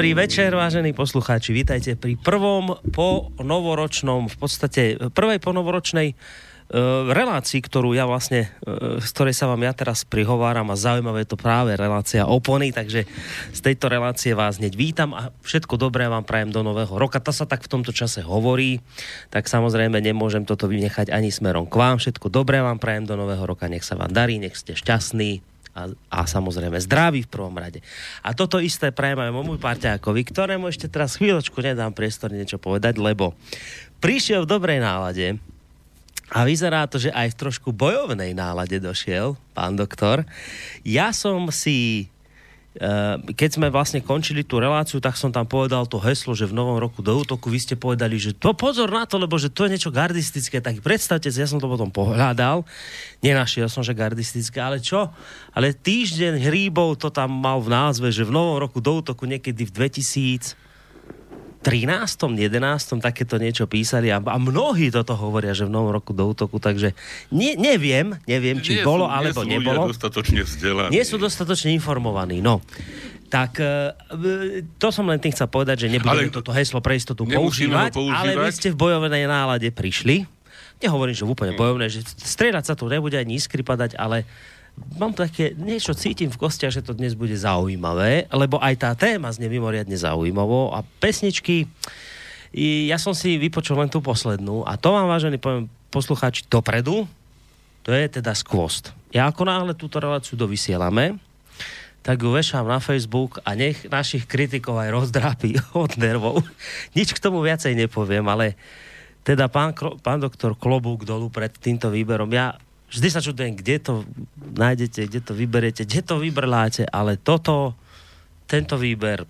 Dobrý večer, vážení poslucháči. Vítajte pri prvom po novoročnom, v podstate prvej po novoročnej uh, relácii, ktorú ja vlastne, uh, z ktorej sa vám ja teraz prihováram a zaujímavé je to práve relácia opony, takže z tejto relácie vás hneď vítam a všetko dobré vám prajem do nového roka. To sa tak v tomto čase hovorí, tak samozrejme nemôžem toto vynechať ani smerom k vám. Všetko dobré vám prajem do nového roka, nech sa vám darí, nech ste šťastní, a, a samozrejme zdraví v prvom rade. A toto isté prajem aj môj parťákovi, ktorému ešte teraz chvíľočku nedám priestor niečo povedať, lebo prišiel v dobrej nálade a vyzerá to, že aj v trošku bojovnej nálade došiel pán doktor. Ja som si keď sme vlastne končili tú reláciu, tak som tam povedal to heslo, že v novom roku do útoku vy ste povedali, že to pozor na to, lebo že to je niečo gardistické, tak predstavte si, ja som to potom pohľadal, nenašiel som, že gardistické, ale čo? Ale týždeň hríbov to tam mal v názve, že v novom roku do útoku niekedy v 2000 13. 11. takéto niečo písali a, a mnohí toto hovoria, že v novom roku do útoku, takže ne, neviem, neviem, či nie bolo sú, alebo nie sú nebolo. dostatočne vzdelaní. Nie sú dostatočne informovaní, no. Tak e, to som len tým chcel povedať, že nebudeme ale toto heslo pre istotu používať, používať, ale vy ste v bojovnej nálade prišli. Nehovorím, že úplne bojovné, že strieľať sa tu nebude ani iskry padať, ale mám také, niečo cítim v kostiach, že to dnes bude zaujímavé, lebo aj tá téma znie mimoriadne zaujímavo a pesničky, ja som si vypočul len tú poslednú a to vám, vážení poviem, poslucháči, dopredu, to je teda skvost. Ja ako náhle túto reláciu dovysielame, tak ju vešám na Facebook a nech našich kritikov aj rozdrápi od nervov. Nič k tomu viacej nepoviem, ale teda pán, pán doktor Klobúk dolu pred týmto výberom. Ja vždy sa čudujem, kde to nájdete, kde to vyberiete, kde to vybrláte, ale toto, tento výber...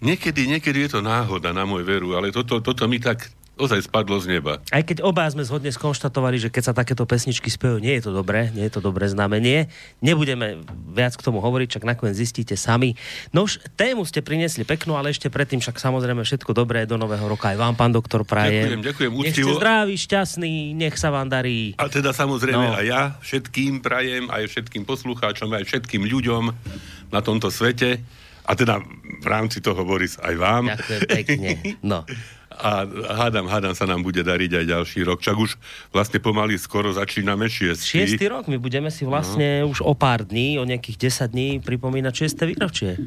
Niekedy, niekedy je to náhoda na môj veru, ale toto, toto mi tak ozaj spadlo z neba. Aj keď oba sme zhodne skonštatovali, že keď sa takéto pesničky spejú, nie je to dobré, nie je to dobré znamenie. Nebudeme viac k tomu hovoriť, čak nakoniec zistíte sami. No už tému ste priniesli peknú, ale ešte predtým však samozrejme všetko dobré do nového roka aj vám, pán doktor Praje. Ďakujem, ďakujem. Nech ste zdraví, šťastní, nech sa vám darí. A teda samozrejme no. aj ja všetkým prajem, aj všetkým poslucháčom, aj všetkým ľuďom na tomto svete. A teda v rámci toho, Boris, aj vám. Ďakujem pekne. No. a hádam, hádam sa nám bude dariť aj ďalší rok. Čak už vlastne pomaly skoro začíname šiestý. Šiestý rok, my budeme si vlastne no. už o pár dní, o nejakých 10 dní pripomínať šiesté výročie.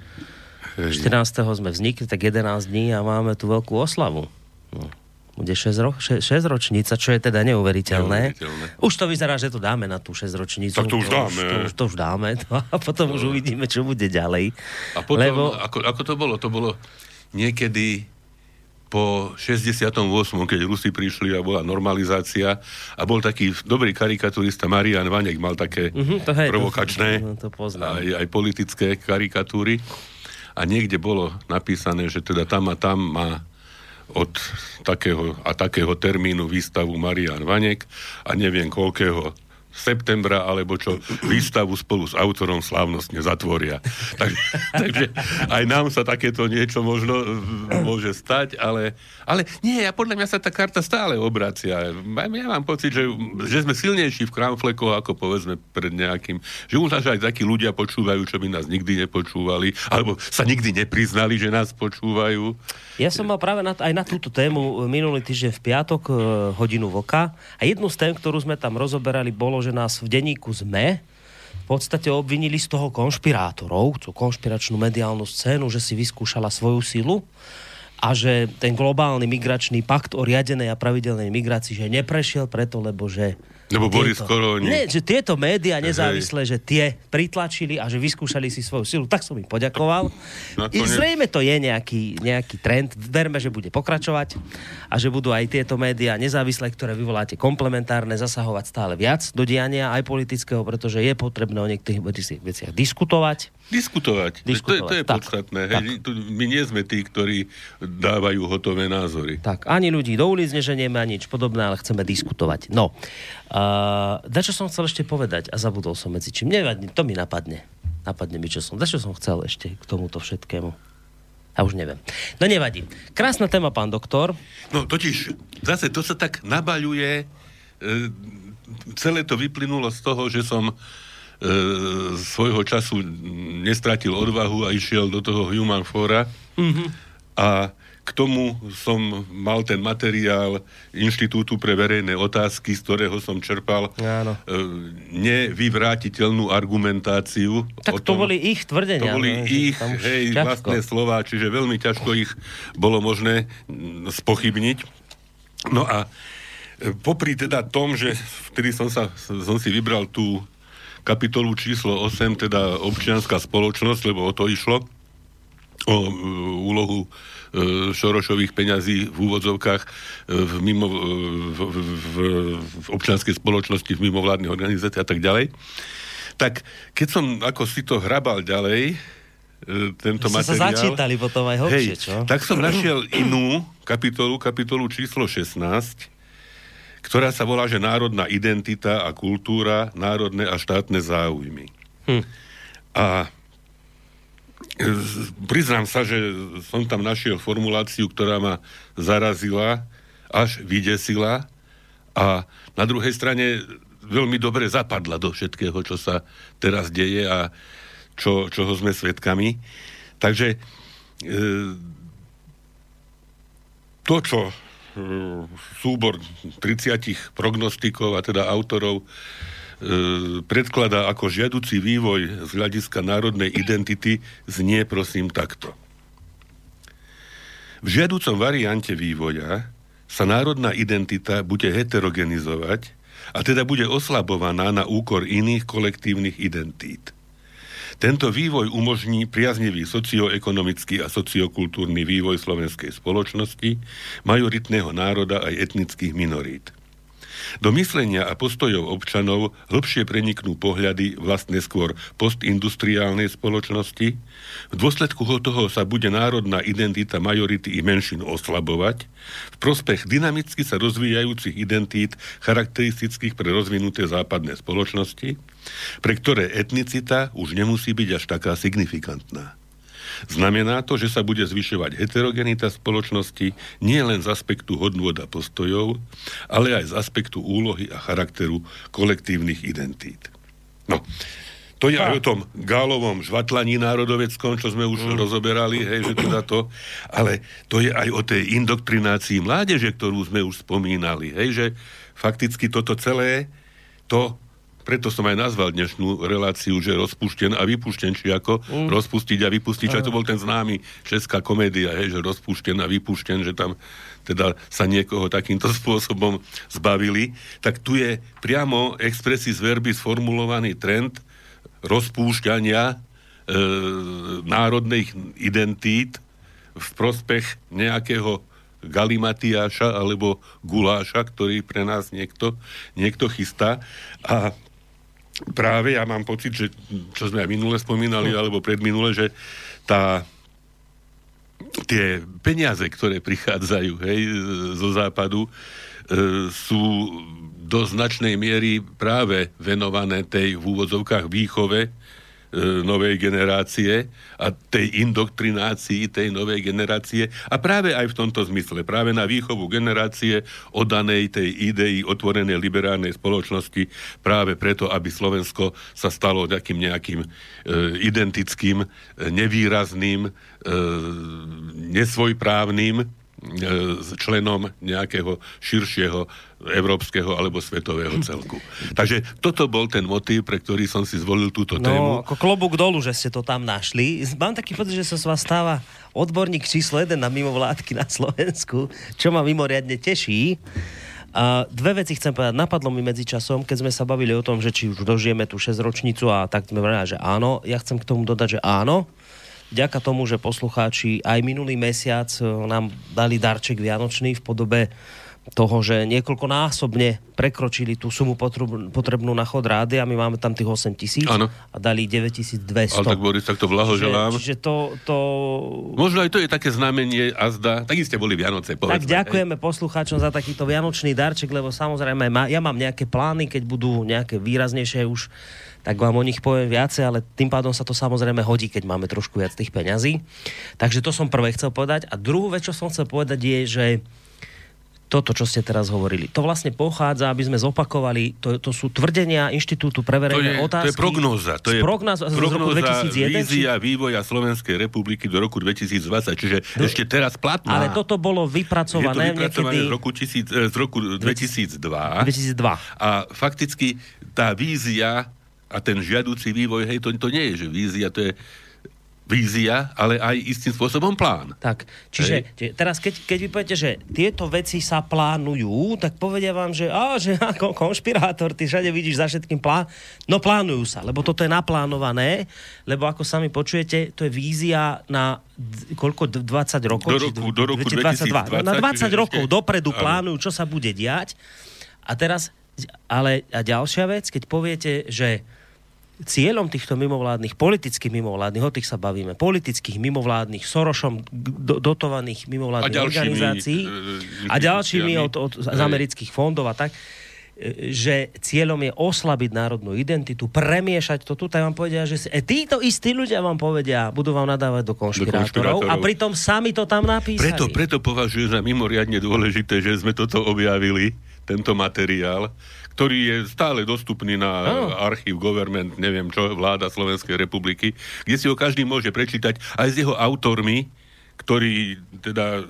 Hej. 14. sme vznikli, tak 11 dní a máme tu veľkú oslavu. No. Bude 6, ro- 6, 6 ročnica, čo je teda neuveriteľné. neuveriteľné. Už to vyzerá, že to dáme na tú 6 ročnicu. Tak to už dáme. To, to, už, to už dáme. No, a potom no. už uvidíme, čo bude ďalej. A potom, Lebo... ako, ako to bolo? To bolo niekedy po 68., keď Rusi prišli a bola normalizácia a bol taký dobrý karikaturista Marian Vanek, mal také uh-huh, to hej, provokačné to, to, to aj, aj politické karikatúry a niekde bolo napísané, že teda tam a tam má od takého a takého termínu výstavu Marian Vanek a neviem koľkého septembra, alebo čo výstavu spolu s autorom slávnostne zatvoria. Tak, takže aj nám sa takéto niečo možno môže stať, ale, ale nie, ja podľa mňa sa tá karta stále obracia. Ja mám pocit, že, že sme silnejší v kramflekoch, ako povedzme pred nejakým, že už aj takí ľudia počúvajú, čo by nás nikdy nepočúvali, alebo sa nikdy nepriznali, že nás počúvajú. Ja som mal práve na, aj na túto tému minulý týždeň v piatok e, hodinu voka a jednu z tém, ktorú sme tam rozoberali, bolo, že nás v denníku ZME v podstate obvinili z toho konšpirátorov, tú konšpiračnú mediálnu scénu, že si vyskúšala svoju silu a že ten globálny migračný pakt o riadenej a pravidelnej migrácii, že neprešiel preto, lebo že lebo Boris Koroni. Nie, že tieto médiá nezávislé, že tie pritlačili a že vyskúšali si svoju silu, tak som im poďakoval. I zrejme to je nejaký, nejaký trend, verme, že bude pokračovať a že budú aj tieto médiá nezávislé, ktoré vyvoláte komplementárne, zasahovať stále viac do diania aj politického, pretože je potrebné o niektorých veciach diskutovať. Diskutovať. diskutovať. To, to je tak, podstatné. Tak. Hej. My nie sme tí, ktorí dávajú hotové názory. Tak, ani ľudí do ulic neženieme, ani nič podobné, ale chceme diskutovať. No, Uh, čo som chcel ešte povedať a zabudol som medzi čím. Nevadí, to mi napadne. Napadne mi, čo som. čo som chcel ešte k tomuto všetkému. A už neviem. No nevadí. Krásna téma, pán doktor. No totiž, zase to sa tak nabaľuje, e, celé to vyplynulo z toho, že som svojho času nestratil odvahu a išiel do toho Human Fora Mm-hmm. A k tomu som mal ten materiál Inštitútu pre verejné otázky, z ktorého som čerpal Áno. E, nevyvrátiteľnú argumentáciu. Tak to tom, boli ich tvrdenia. To boli no, ich, hej, ťažko. vlastné slova, čiže veľmi ťažko ich bolo možné spochybniť. No a e, popri teda tom, že vtedy som, sa, som si vybral tú kapitolu číslo 8, teda občianská spoločnosť, lebo o to išlo, o e, úlohu E, Šorošových peňazí v úvodzovkách e, v, mimo, e, v, v, v, občianskej spoločnosti, v mimovládnych organizáciách a tak ďalej. Tak keď som ako si to hrabal ďalej, tento Ste materiál... sa začítali potom aj hlbšie, čo? Tak som našiel inú kapitolu, kapitolu číslo 16, ktorá sa volá, že národná identita a kultúra, národné a štátne záujmy. Hm. A priznám sa, že som tam našiel formuláciu, ktorá ma zarazila, až vydesila a na druhej strane veľmi dobre zapadla do všetkého, čo sa teraz deje a čo, čoho sme svedkami. Takže e, to, čo e, súbor 30 prognostikov a teda autorov E, predkladá ako žiaducí vývoj z hľadiska národnej identity, znie prosím takto. V žiaducom variante vývoja sa národná identita bude heterogenizovať a teda bude oslabovaná na úkor iných kolektívnych identít. Tento vývoj umožní priaznivý socioekonomický a sociokultúrny vývoj slovenskej spoločnosti, majoritného národa aj etnických minorít – do myslenia a postojov občanov hlbšie preniknú pohľady vlastne skôr postindustriálnej spoločnosti. V dôsledku toho sa bude národná identita majority i menšin oslabovať v prospech dynamicky sa rozvíjajúcich identít charakteristických pre rozvinuté západné spoločnosti, pre ktoré etnicita už nemusí byť až taká signifikantná. Znamená to, že sa bude zvyšovať heterogenita spoločnosti nie len z aspektu hodnôt a postojov, ale aj z aspektu úlohy a charakteru kolektívnych identít. No, to je aj o tom gálovom žvatlaní národoveckom, čo sme už mm. rozoberali, hej, že teda to, ale to je aj o tej indoktrinácii mládeže, ktorú sme už spomínali, hej, že fakticky toto celé, to preto som aj nazval dnešnú reláciu, že rozpušten a vypušten, či ako mm. rozpustiť a vypustiť. Čo to bol ten známy česká komédia, hej, že rozpušten a vypušten, že tam teda sa niekoho takýmto spôsobom zbavili. Tak tu je priamo expressis verbi sformulovaný trend rozpúšťania e, národných identít v prospech nejakého galimatiáša alebo guláša, ktorý pre nás niekto, niekto chystá. A práve ja mám pocit, že čo sme aj minule spomínali, hm. alebo predminule, že tá tie peniaze, ktoré prichádzajú hej, zo západu, e, sú do značnej miery práve venované tej v úvodzovkách výchove novej generácie a tej indoktrinácii tej novej generácie a práve aj v tomto zmysle, práve na výchovu generácie odanej tej idei otvorenej liberálnej spoločnosti práve preto, aby Slovensko sa stalo takým nejakým e, identickým, e, nevýrazným, e, nesvojprávnym členom nejakého širšieho európskeho alebo svetového celku. Takže toto bol ten motív, pre ktorý som si zvolil túto no, tému. ako klobúk dolu, že ste to tam našli. Mám taký pocit, že sa z vás stáva odborník číslo jeden na mimovládky na Slovensku, čo ma mimoriadne teší. A dve veci chcem povedať. Napadlo mi medzi časom, keď sme sa bavili o tom, že či už dožijeme tú 6 ročnicu a tak sme vrali, že áno. Ja chcem k tomu dodať, že áno vďaka tomu, že poslucháči aj minulý mesiac e, nám dali darček vianočný v podobe toho, že niekoľkonásobne prekročili tú sumu potrebnú na chod rády a my máme tam tých 8 tisíc a dali 9200. Ale tak Boris, tak to blahoželám. Čiže, čiže to, to... Možno aj to je také znamenie a zda. Tak iste boli Vianoce, povedzme. Tak ďakujeme hej. poslucháčom za takýto vianočný darček, lebo samozrejme ja mám nejaké plány, keď budú nejaké výraznejšie už tak vám o nich poviem viacej, ale tým pádom sa to samozrejme hodí, keď máme trošku viac tých peňazí. Takže to som prvé chcel povedať. A druhú vec, čo som chcel povedať je, že toto, čo ste teraz hovorili. To vlastne pochádza, aby sme zopakovali, to, to sú tvrdenia Inštitútu pre verejné to je, otázky. To je prognóza. To je prognóza 2001, vízia či... vývoja Slovenskej republiky do roku 2020, čiže do... ešte teraz platná. Ale toto bolo vypracované, je to vypracované niekedy... z roku, tisíc, eh, z roku 2002. 2002. A fakticky tá vízia a ten žiadúci vývoj, hej, to, to nie je, že vízia, to je vízia, ale aj istým spôsobom plán. Tak, čiže Hej. teraz keď, keď vy poviete, že tieto veci sa plánujú, tak povedia vám, že, á, že ako konšpirátor, ty všade vidíš za všetkým plán. No plánujú sa, lebo toto je naplánované, lebo ako sami počujete, to je vízia na koľko, 20 rokov? Do roku, do roku 2022. 2020, na 20 rokov ešte... dopredu plánujú, čo sa bude diať. A teraz, ale a ďalšia vec, keď poviete, že cieľom týchto mimovládnych, politických mimovládnych, o tých sa bavíme, politických mimovládnych, Sorošom do, dotovaných mimovládnych a organizácií e, a ďalšími od, od, z amerických fondov a tak, e, že cieľom je oslabiť národnú identitu, premiešať to tu, tak vám povedia, že e, títo istí ľudia vám povedia, budú vám nadávať do konšpirátorov, do konšpirátorov. a pritom sami to tam napísali. Preto, preto považujem za mimoriadne dôležité, že sme toto objavili, tento materiál, ktorý je stále dostupný na oh. archív government, neviem čo, vláda Slovenskej republiky, kde si ho každý môže prečítať aj s jeho autormi, ktorí teda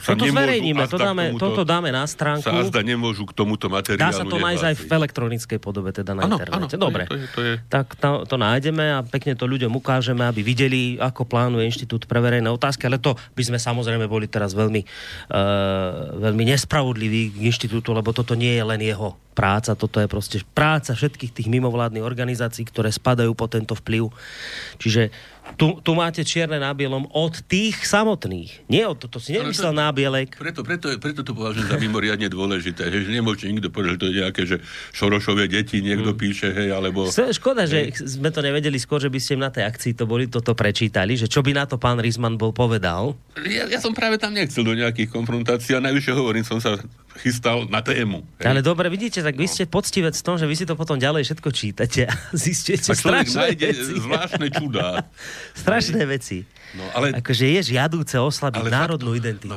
sa toto nemôžu... zverejníme, to dáme, tomuto, toto dáme na stránku. Sa azda nemôžu k tomuto materiálu Dá sa to nájsť aj v elektronickej podobe, teda na ano, internete. Ano, Dobre, to je, to je... tak to, to nájdeme a pekne to ľuďom ukážeme, aby videli, ako plánuje Inštitút pre verejné otázky, ale to by sme samozrejme boli teraz veľmi, uh, veľmi nespravodliví k inštitútu, lebo toto nie je len jeho práca, toto je proste práca všetkých tých mimovládnych organizácií, ktoré spadajú po tento vplyv. Čiže tu, tu máte čierne na bielom od tých samotných. Nie od to, to si nemyslel to, nábielek. Preto, preto, preto to považujem za mimoriadne dôležité. Že nemôže nikto povedať, že to je nejaké, že Šorošové deti niekto hmm. píše, hej, alebo... Škoda, hej. že sme to nevedeli skôr, že by ste na tej akcii to boli, toto prečítali, že čo by na to pán Rizman bol povedal. Ja, ja som práve tam nechcel do nejakých konfrontácií a najvyššie hovorím, som sa chystal na tému. Hej. Ale dobre, vidíte, tak vy ste poctivec v tom, že vy si to potom ďalej všetko čítate a zistujete strašné veci. zvláštne čudá. strašné veci. No, ale... Akože je žiadúce oslabiť ale národnú fakt, identitu. No,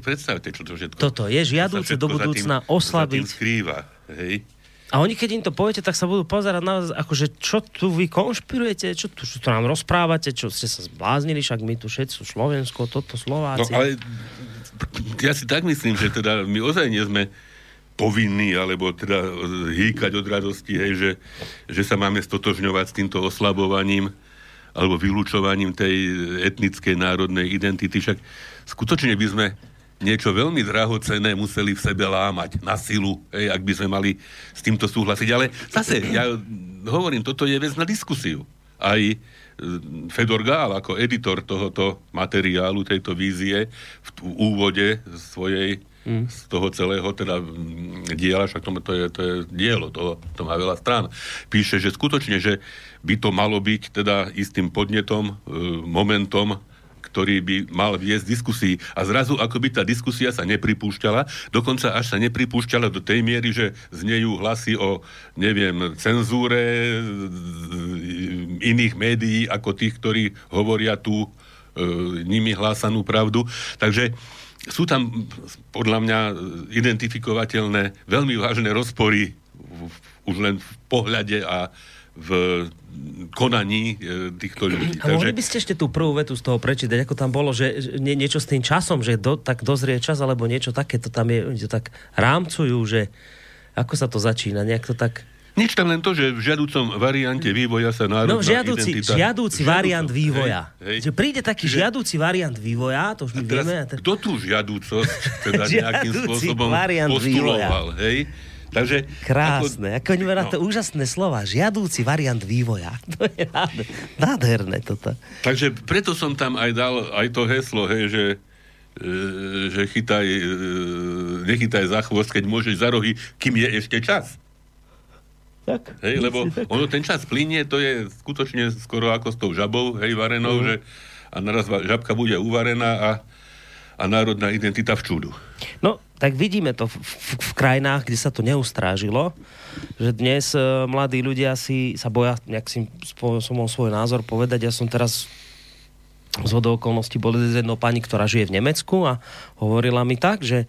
predstavte, čo to všetko... Toto je žiadúce do budúcna oslabiť... skrýva, hej? A oni, keď im to poviete, tak sa budú pozerať na vás, akože čo tu vy konšpirujete, čo tu, čo tu nám rozprávate, čo ste sa zbláznili, však my tu všetci Slovensko, toto Slováci. No ale ja si tak myslím, že teda my ozaj nie sme povinní, alebo teda hýkať od radosti, hej, že, že sa máme stotožňovať s týmto oslabovaním alebo vylúčovaním tej etnickej národnej identity. Však skutočne by sme niečo veľmi drahocené museli v sebe lámať na silu, hej, ak by sme mali s týmto súhlasiť. Ale zase, ja hovorím, toto je vec na diskusiu. Aj Fedor Gál ako editor tohoto materiálu, tejto vízie v úvode svojej mm. z toho celého teda diela, však to, to, je, to je dielo, to, to má veľa strán. Píše, že skutočne, že by to malo byť teda istým podnetom, e, momentom ktorý by mal viesť diskusii. A zrazu, ako by tá diskusia sa nepripúšťala, dokonca až sa nepripúšťala do tej miery, že znejú hlasy o, neviem, cenzúre iných médií ako tých, ktorí hovoria tú e, nimi hlásanú pravdu. Takže sú tam podľa mňa identifikovateľné veľmi vážne rozpory už len v pohľade a v konaní e, týchto ľudí. A mohli by ste ešte tú prvú vetu z toho prečítať, ako tam bolo, že nie, niečo s tým časom, že do, tak dozrie čas, alebo niečo také, to tam je, oni to tak rámcujú, že ako sa to začína, nejak to tak... Nič tam len to, že v žiaducom variante vývoja sa národná no, žiadúci, identita... žiadúci variant vývoja. Hej, hej. Že príde taký že... žiadúci variant vývoja, to už my a teraz, vieme. A teraz... Kto tú žiadúcosť teda nejakým spôsobom postuloval, vývoja. hej? Takže, Krásne, ako, ako no. to úžasné slova, žiadúci variant vývoja. To je nádherné toto. Takže preto som tam aj dal aj to heslo, hej, že e, že chytaj, e, nechytaj za chvost, keď môžeš za rohy, kým je ešte čas. Tak. Hej, lebo ono ten čas plinie, to je skutočne skoro ako s tou žabou, hej, varenou, uh-huh. že a naraz žabka bude uvarená a a národná identita v čudu. No, tak vidíme to v, v, v krajinách, kde sa to neustrážilo, že dnes e, mladí ľudia si sa boja nejakým spôsobom svoj názor povedať. Ja som teraz z hodou okolností bol z jednou pani, ktorá žije v Nemecku a hovorila mi tak, že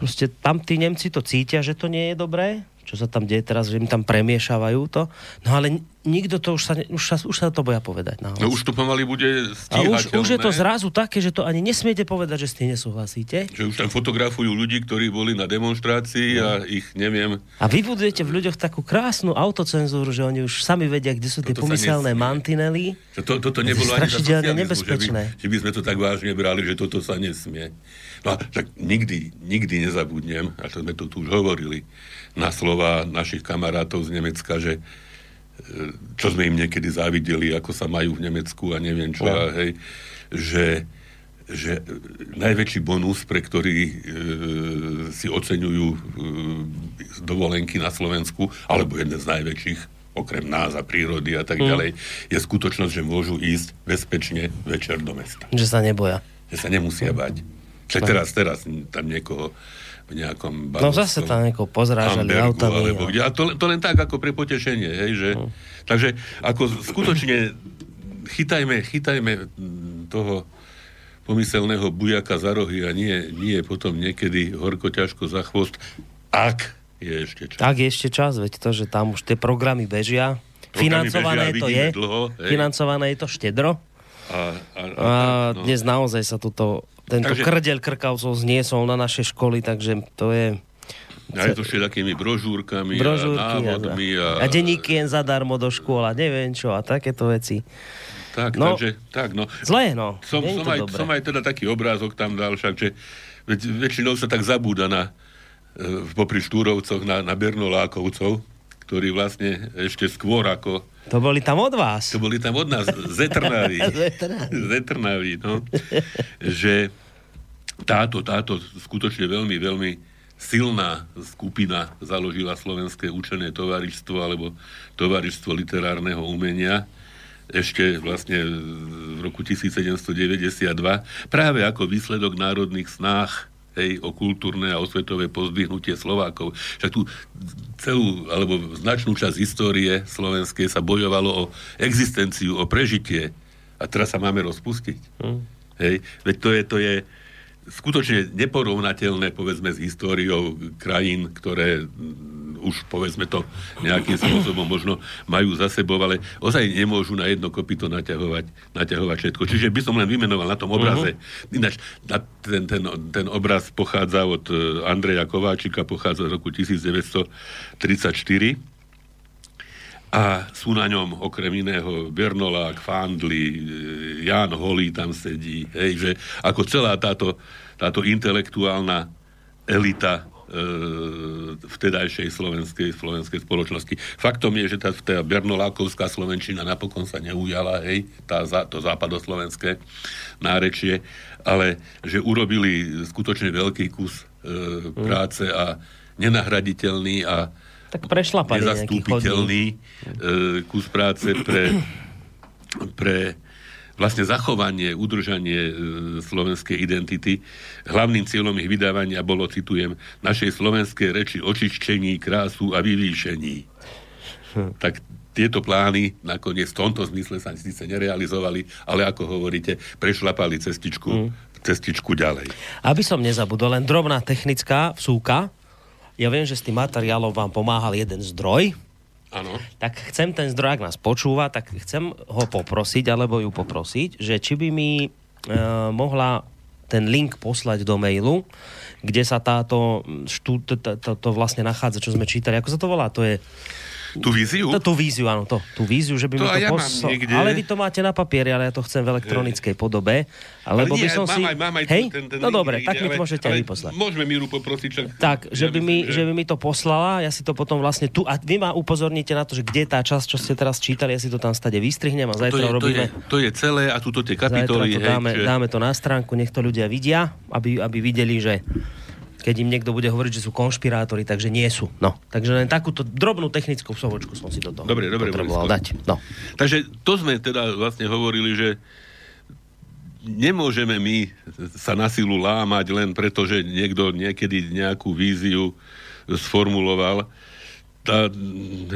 Proste tam tí Nemci to cítia, že to nie je dobré, čo sa tam deje teraz, že im tam premiešavajú to. No ale nikto to už sa, už sa, už sa to boja povedať. No už to pomaly bude A už, už je to zrazu také, že to ani nesmiete povedať, že s tým nesúhlasíte. Že už tam fotografujú ľudí, ktorí boli na demonstrácii no. a ich neviem. A vy budujete v ľuďoch takú krásnu autocenzúru, že oni už sami vedia, kde sú tie toto pomyselné mantinely. To, toto nebolo ani nebezpečné. Že by, že by sme to tak vážne brali, že toto sa nesmie. No a tak nikdy, nikdy nezabudnem, a to sme to tu už hovorili, na slova našich kamarátov z Nemecka, že e, čo sme im niekedy závideli, ako sa majú v Nemecku a neviem čo, a hej, že, že najväčší bonus, pre ktorý e, si oceňujú e, dovolenky na Slovensku, alebo jeden z najväčších, okrem nás a prírody a tak mm. ďalej, je skutočnosť, že môžu ísť bezpečne večer do mesta. Že sa neboja. Že sa nemusia bať. Však teraz, teraz tam niekoho nejakom No zase tam niekoho pozrážali autami. Alebo kde. A to, to len tak ako pre potešenie. Hej, že, no. Takže ako skutočne chytajme, chytajme toho pomyselného bujaka za rohy a nie, nie potom niekedy horko ťažko za chvost, ak je ešte čas. Tak je ešte čas, veď to, že tam už tie programy bežia. Programy financované bežia, to je. Dlho, financované je to štedro. A, a, a, no. dnes naozaj sa tuto tento takže, krdeľ krkavcov zniesol na naše školy, takže to je... A je to všetkými brožúrkami Brožúrky, a návodmi. A, a, denníky jen zadarmo do škôl a neviem čo a takéto veci. Tak, no, takže, tak, no. Zlé, no. Som, som, aj, som aj teda taký obrázok tam dal, však, že väčšinou sa tak zabúda na, e, popri Štúrovcoch na, na Bernolákovcov, ktorí vlastne ešte skôr ako... To boli tam od vás. To boli tam od nás, Zetrnaví. Zetrnaví, no. Že táto, táto skutočne veľmi, veľmi silná skupina založila Slovenské učené tovarištvo alebo tovarištvo literárneho umenia ešte vlastne v roku 1792 práve ako výsledok národných snách hej, o kultúrne a osvetové pozdvihnutie Slovákov. Však tu celú, alebo značnú časť histórie slovenskej sa bojovalo o existenciu, o prežitie. A teraz sa máme rozpustiť. Hmm. Hej, veď to je, to je, skutočne neporovnateľné, povedzme, s históriou krajín, ktoré mm, už, povedzme to, nejakým spôsobom možno majú za sebou, ale ozaj nemôžu na jedno kopito naťahovať, naťahovať všetko. Čiže by som len vymenoval na tom obraze. Uh-huh. Ináč, na ten, ten, ten obraz pochádza od e, Andreja Kováčika, pochádza z roku 1934 a sú na ňom okrem iného Bernolák, Fandli, e, Jan Holý tam sedí, hej, že ako celá táto táto intelektuálna elita e, vtedajšej slovenskej, slovenskej spoločnosti. Faktom je, že tá, tá bernolákovská slovenčina napokon sa neujala, hej, tá, to západoslovenské nárečie, ale že urobili skutočne veľký kus e, práce a nenahraditeľný a tak nezastúpiteľný e, kus práce pre, pre vlastne zachovanie, udržanie e, slovenskej identity. Hlavným cieľom ich vydávania bolo, citujem, našej slovenskej reči očiščení, krásu a vyvýšení. Hm. Tak tieto plány nakoniec v tomto zmysle sa síce nerealizovali, ale ako hovoríte, prešlapali cestičku, hm. cestičku ďalej. Aby som nezabudol, len drobná technická vsúka. Ja viem, že s tým materiálom vám pomáhal jeden zdroj, Ano. Tak chcem ten zdroj, ak nás počúva, tak chcem ho poprosiť, alebo ju poprosiť, že či by mi e, mohla ten link poslať do mailu, kde sa táto, štú, to, to, to vlastne nachádza, čo sme čítali. Ako sa to volá? To je Tú víziu? To, tú víziu, áno, to. Tú víziu, že by to mi to ja poslal. Ale vy to máte na papieri, ale ja to chcem v elektronickej podobe. Alebo nie, by som mám si... Aj, mám aj Hej? Ten, ten no dobre, tak mi to môžete aj vyposlať. Môžeme Míru poprosiť. Čak, tak, že, by mi, že... že by mi to poslala, ja si to potom vlastne tu... A vy ma upozorníte na to, že kde je tá časť, čo ste teraz čítali, ja si to tam stade vystrihnem a zajtra to je, robíme... To je, to je celé a tuto tie kapitoly. Zajtra to dáme, hej, že... dáme to na stránku, nech to ľudia vidia, aby, aby videli, že keď im niekto bude hovoriť, že sú konšpirátori, takže nie sú. No, takže len takúto drobnú technickú sovočku som si do toho dobre, dobre, potreboval dať. No. Takže to sme teda vlastne hovorili, že nemôžeme my sa na silu lámať len preto, že niekto niekedy nejakú víziu sformuloval. Tá,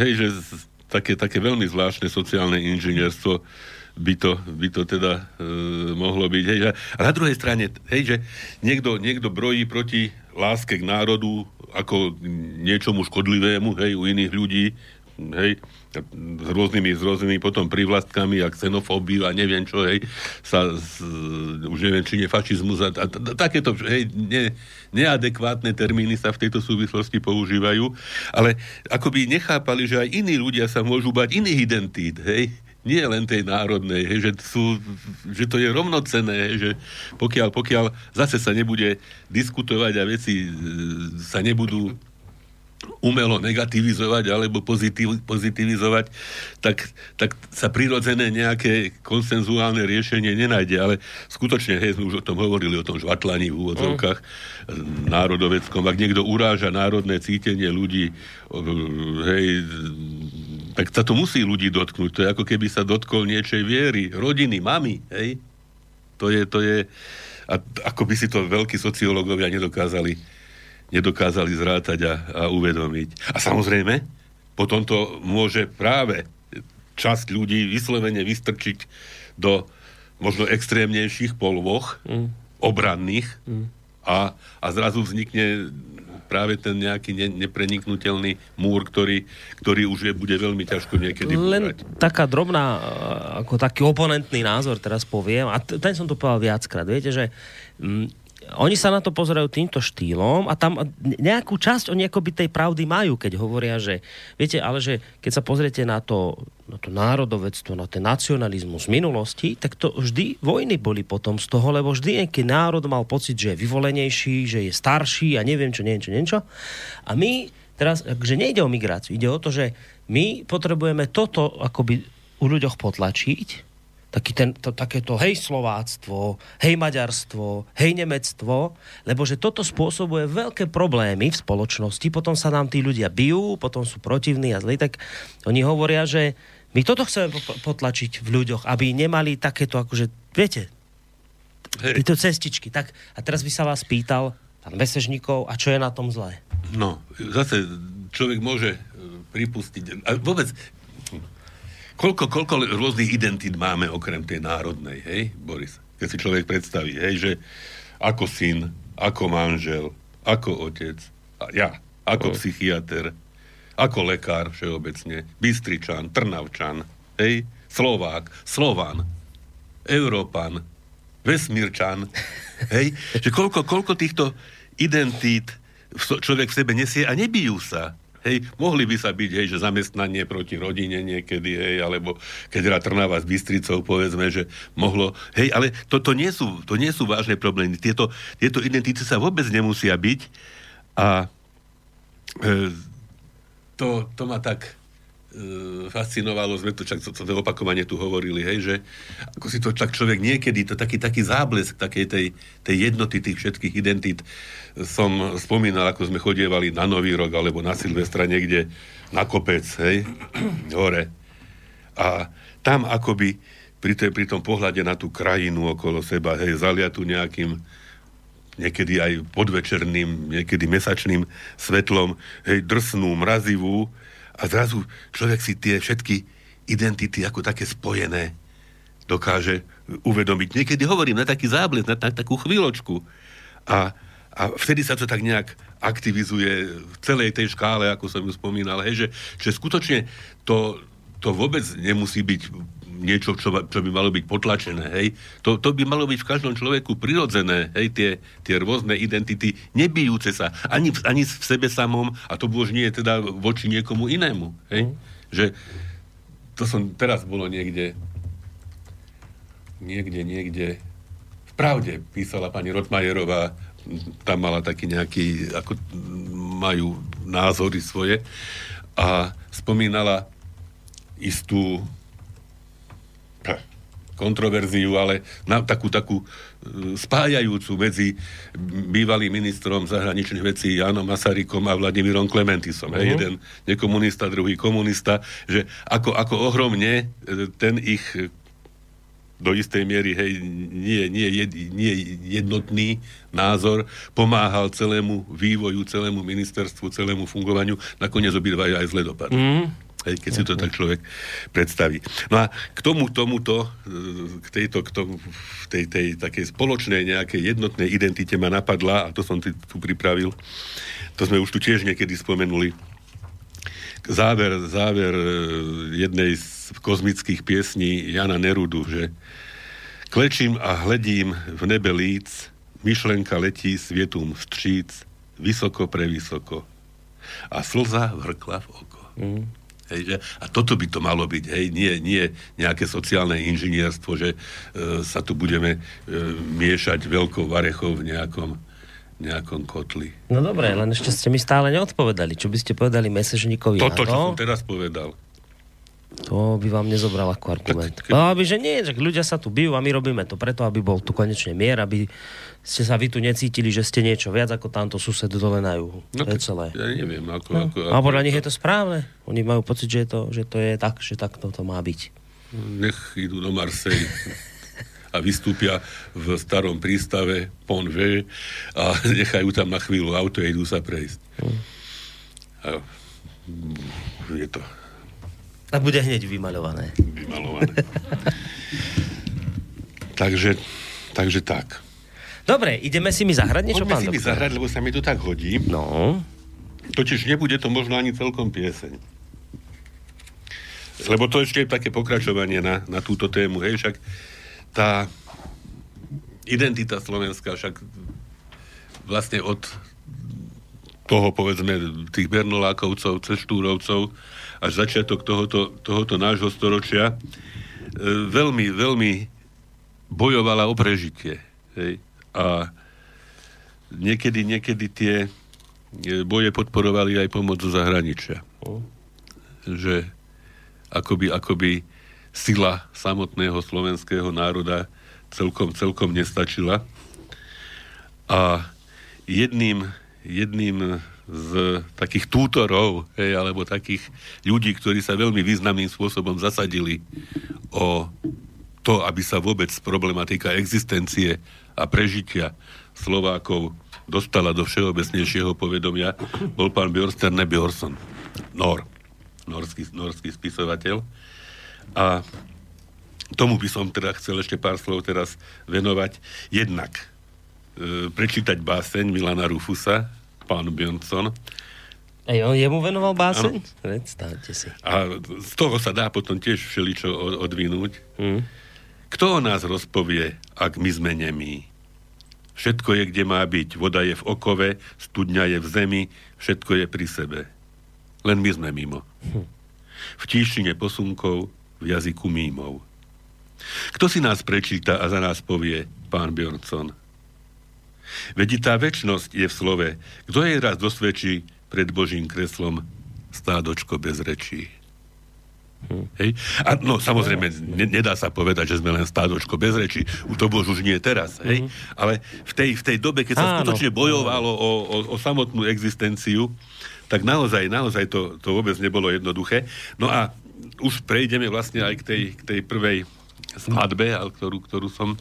hej, že také, také veľmi zvláštne sociálne inžinierstvo by to, by to teda e, mohlo byť. Hej, a na druhej strane, hej, že niekto, niekto brojí proti láske k národu ako niečomu škodlivému, hej, u iných ľudí, hej, s rôznymi, s rôznymi potom privlastkami a xenofóbiu a neviem čo, hej, sa, z, už neviem, či nie a, a, a takéto, hej, ne, neadekvátne termíny sa v tejto súvislosti používajú, ale akoby nechápali, že aj iní ľudia sa môžu bať iných identít, hej, nie len tej národnej, hej, že, sú, že to je rovnocené, hej, že pokiaľ, pokiaľ zase sa nebude diskutovať a veci e, sa nebudú umelo negativizovať alebo pozitiv, pozitivizovať, tak, tak sa prirodzené nejaké konsenzuálne riešenie nenájde. Ale skutočne, hej, sme už o tom hovorili, o tom žvatlaní v úvodzovkách mm. národoveckom. Ak niekto uráža národné cítenie ľudí, hej, tak sa to musí ľudí dotknúť. To je ako keby sa dotkol niečej viery, rodiny, mamy, hej. To je, to je, a ako by si to veľkí sociológovia nedokázali, nedokázali zrátať a, a uvedomiť. A samozrejme, potom to môže práve časť ľudí vyslovene vystrčiť do možno extrémnejších polvoch, mm. obranných mm. A, a zrazu vznikne práve ten nejaký ne, nepreniknutelný múr, ktorý, ktorý už je, bude veľmi ťažko niekedy Len búrať. taká drobná, e, ako taký oponentný názor teraz poviem, a t- ten som to povedal viackrát, viete, že mm, oni sa na to pozerajú týmto štýlom a tam nejakú časť oni akoby tej pravdy majú, keď hovoria, že viete, ale že keď sa pozriete na to, na to národovectvo, na ten nacionalizmus z minulosti, tak to vždy vojny boli potom z toho, lebo vždy nejaký národ mal pocit, že je vyvolenejší, že je starší a neviem čo, neviem čo, neviem čo. A my teraz, že nejde o migráciu, ide o to, že my potrebujeme toto akoby u ľuďoch potlačiť, taký ten, to, takéto hej Slováctvo, hej Maďarstvo, hej Nemectvo, lebo že toto spôsobuje veľké problémy v spoločnosti, potom sa nám tí ľudia bijú, potom sú protivní a zlí, tak oni hovoria, že my toto chceme potlačiť v ľuďoch, aby nemali takéto, akože, viete, tieto cestičky. Tak, a teraz by sa vás pýtal, pán Vesežníkov, a čo je na tom zlé? No, zase človek môže e, pripustiť, a vôbec Koľko, koľko rôznych identít máme okrem tej národnej, hej, Boris? Keď si človek predstaví, hej, že ako syn, ako manžel, ako otec, a ja, ako no. psychiatr, ako lekár všeobecne, Bystričan, Trnavčan, hej, Slovák, Slovan, Európan, Vesmírčan, hej, že koľko, koľko týchto identít človek v sebe nesie a nebijú sa. Hej, mohli by sa byť, hej, že zamestnanie proti rodine niekedy, hej, alebo keď hra Trnava s Bystricou, povedzme, že mohlo, hej, ale to, to, nie, sú, to nie sú vážne problémy. Tieto, tieto identity sa vôbec nemusia byť a e, to, to ma tak e, fascinovalo, sme to, čak, to, to opakovanie tu hovorili, hej, že ako si to čak človek niekedy, to taký, taký záblesk takej tej, tej jednoty tých všetkých identít som spomínal, ako sme chodievali na Nový rok alebo na Silvestra niekde na kopec, hej, hore. A tam akoby pri, tej, pri tom pohľade na tú krajinu okolo seba, hej, zaliatu nejakým niekedy aj podvečerným, niekedy mesačným svetlom, hej, drsnú, mrazivú a zrazu človek si tie všetky identity ako také spojené dokáže uvedomiť. Niekedy hovorím na taký zábles, na, na takú chvíľočku. A a vtedy sa to tak nejak aktivizuje v celej tej škále, ako som ju spomínal, hej, že, že skutočne to, to vôbec nemusí byť niečo, čo, čo by malo byť potlačené, hej. To, to by malo byť v každom človeku prirodzené, hej, tie, tie rôzne identity, nebijúce sa, ani, ani v sebe samom, a to už nie je teda voči niekomu inému, hej. Že to som, teraz bolo niekde, niekde, niekde, v pravde písala pani Rotmajerová tam mala taký nejaký, ako majú názory svoje a spomínala istú kontroverziu, ale na takú, takú e, spájajúcu medzi bývalým ministrom zahraničných vecí Jánom Masarykom a Vladimírom Klementisom. Uh-huh. Hej, jeden nekomunista, druhý komunista, že ako, ako ohromne e, ten ich do istej miery hej, nie, nie, jed, nie jednotný názor pomáhal celému vývoju, celému ministerstvu, celému fungovaniu. Nakoniec obidva aj zle dopadli. Mm. Hej, keď si to tak človek predstaví. No a k tomu, tomuto, k tejto, k tomu, tej, tej takej spoločnej nejakej jednotnej identite ma napadla, a to som tu, tu pripravil, to sme už tu tiež niekedy spomenuli, záver, záver e, jednej z kozmických piesní Jana Nerudu, že klečím a hledím v nebe líc, myšlenka letí svietum vstříc, vysoko prevysoko. A slza vrkla v oko. Mm. Hej, že, a toto by to malo byť, hej, nie, nie nejaké sociálne inžinierstvo, že e, sa tu budeme e, miešať veľkou varechou v nejakom, nejakom kotli. No dobre, len ešte ste mi stále neodpovedali. Čo by ste povedali mesežníkovi? Toto, čo som teraz povedal. To by vám nezobral ako argument. Tak, ke... No, aby, že nie, že ľudia sa tu bijú a my robíme to preto, aby bol tu konečne mier, aby ste sa vy tu necítili, že ste niečo viac ako tamto sused dole na juhu. No, to je celé. Ja neviem, ako... No. ako, ako a podľa nich je to správne. Oni majú pocit, že, je to, že to je tak, že takto to má byť. Nech idú do Marseille a vystúpia v starom prístave Pont a nechajú tam na chvíľu auto a idú sa prejsť. Hmm. A je to... A bude hneď vymaľované. Vymaľované. takže, takže tak. Dobre, ideme si mi zahrať niečo, Poďme pán si doktor? mi zahrať, lebo sa mi to tak hodí. No. Totiž nebude to možno ani celkom pieseň. Lebo to ešte je také pokračovanie na, na túto tému. Hej, však tá identita slovenská však vlastne od toho, povedzme, tých Bernolákovcov, cez Štúrovcov až začiatok tohoto, tohoto nášho storočia e, veľmi, veľmi bojovala o prežitie. Hej. A niekedy, niekedy tie e, boje podporovali aj pomoc zo zahraničia. Že akoby, akoby sila samotného slovenského národa celkom, celkom nestačila. A jedným, jedným z takých tútorov, hej, alebo takých ľudí, ktorí sa veľmi významným spôsobom zasadili o to, aby sa vôbec problematika existencie a prežitia Slovákov dostala do všeobecnejšieho povedomia, bol pán Björsterne Björson, Nor, norský, norský spisovateľ. A tomu by som teda chcel ešte pár slov teraz venovať. Jednak e, prečítať báseň Milana Rufusa, pán Björnsson. Ej, on jemu venoval báseň? Predstavte si. A z toho sa dá potom tiež všeličo odvinúť. Hmm. Kto o nás rozpovie, ak my sme nemí? Všetko je, kde má byť. Voda je v okove, studňa je v zemi, všetko je pri sebe. Len my sme mimo. V tíšine posunkov, v jazyku mímov. Kto si nás prečíta a za nás povie, pán Bjornson? Veď tá väčnosť je v slove. Kto jej raz dosvedčí pred Božím kreslom stádočko bez rečí? Hej? A no samozrejme, ne, nedá sa povedať, že sme len stádočko bez reči, u to bož už nie teraz, hej? Mm-hmm. Ale v tej, v tej dobe, keď sa Áno. skutočne bojovalo o, o, o samotnú existenciu, tak naozaj, naozaj to, to vôbec nebolo jednoduché. No a už prejdeme vlastne aj k tej, k tej prvej skladbe, ktorú, ktorú som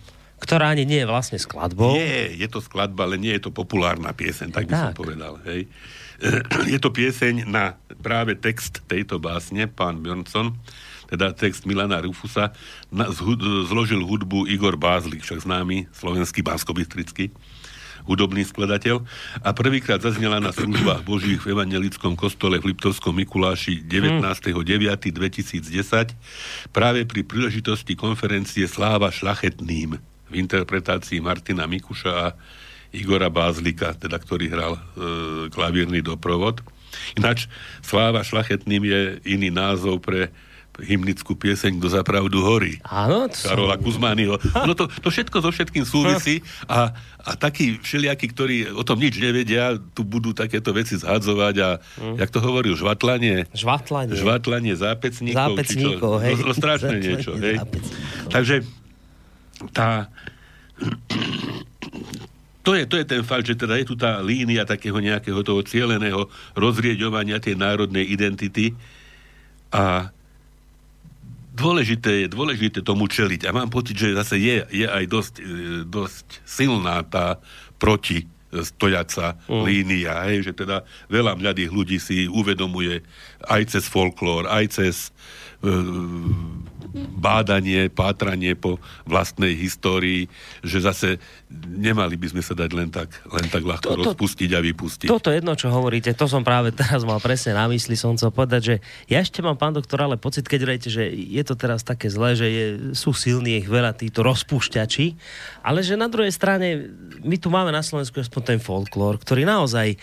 ktorá ani nie je vlastne skladbou. Nie, je to skladba, ale nie je to populárna pieseň, tak by tak. som povedal. Hej. je to pieseň na práve text tejto básne, pán Björnson, teda text Milana Rufusa, na, zložil hudbu Igor Bázlik, však známy slovenský báskobistrický hudobný skladateľ a prvýkrát zaznela na službách Božích v evangelickom kostole v Liptovskom Mikuláši 19.9.2010 práve pri príležitosti konferencie Sláva šlachetným v interpretácii Martina Mikuša a Igora Bázlika, teda ktorý hral e, klavírny doprovod. Ináč Sláva šlachetným je iný názov pre hymnickú pieseň Do zapravdu hory. Áno. To Karola Kuzmányho. No to, to všetko so všetkým súvisí a, a takí všelijakí, ktorí o tom nič nevedia, tu budú takéto veci zhadzovať a, mm. jak to hovoril, žvatlanie. Žvatlanie. Žvatlanie zápecníkov. Zápecníkov, čo, hej. No, no strašné niečo, hej. Takže tá to je, to je ten fakt, že teda je tu tá línia takého nejakého toho cieleného rozrieďovania tej národnej identity a dôležité je, dôležité tomu čeliť. A mám pocit, že zase je, je aj dosť, e, dosť silná tá proti stojaca mm. línia, hej, že teda veľa mladých ľudí si uvedomuje aj cez folklór, aj cez e, bádanie, pátranie po vlastnej histórii, že zase nemali by sme sa dať len tak, len tak ľahko toto, rozpustiť a vypustiť. Toto jedno, čo hovoríte, to som práve teraz mal presne na mysli, som chcel povedať, že ja ešte mám, pán doktor, ale pocit, keď rejte, že je to teraz také zlé, že je, sú silní ich veľa títo rozpúšťači, ale že na druhej strane my tu máme na Slovensku aspoň ten folklór, ktorý naozaj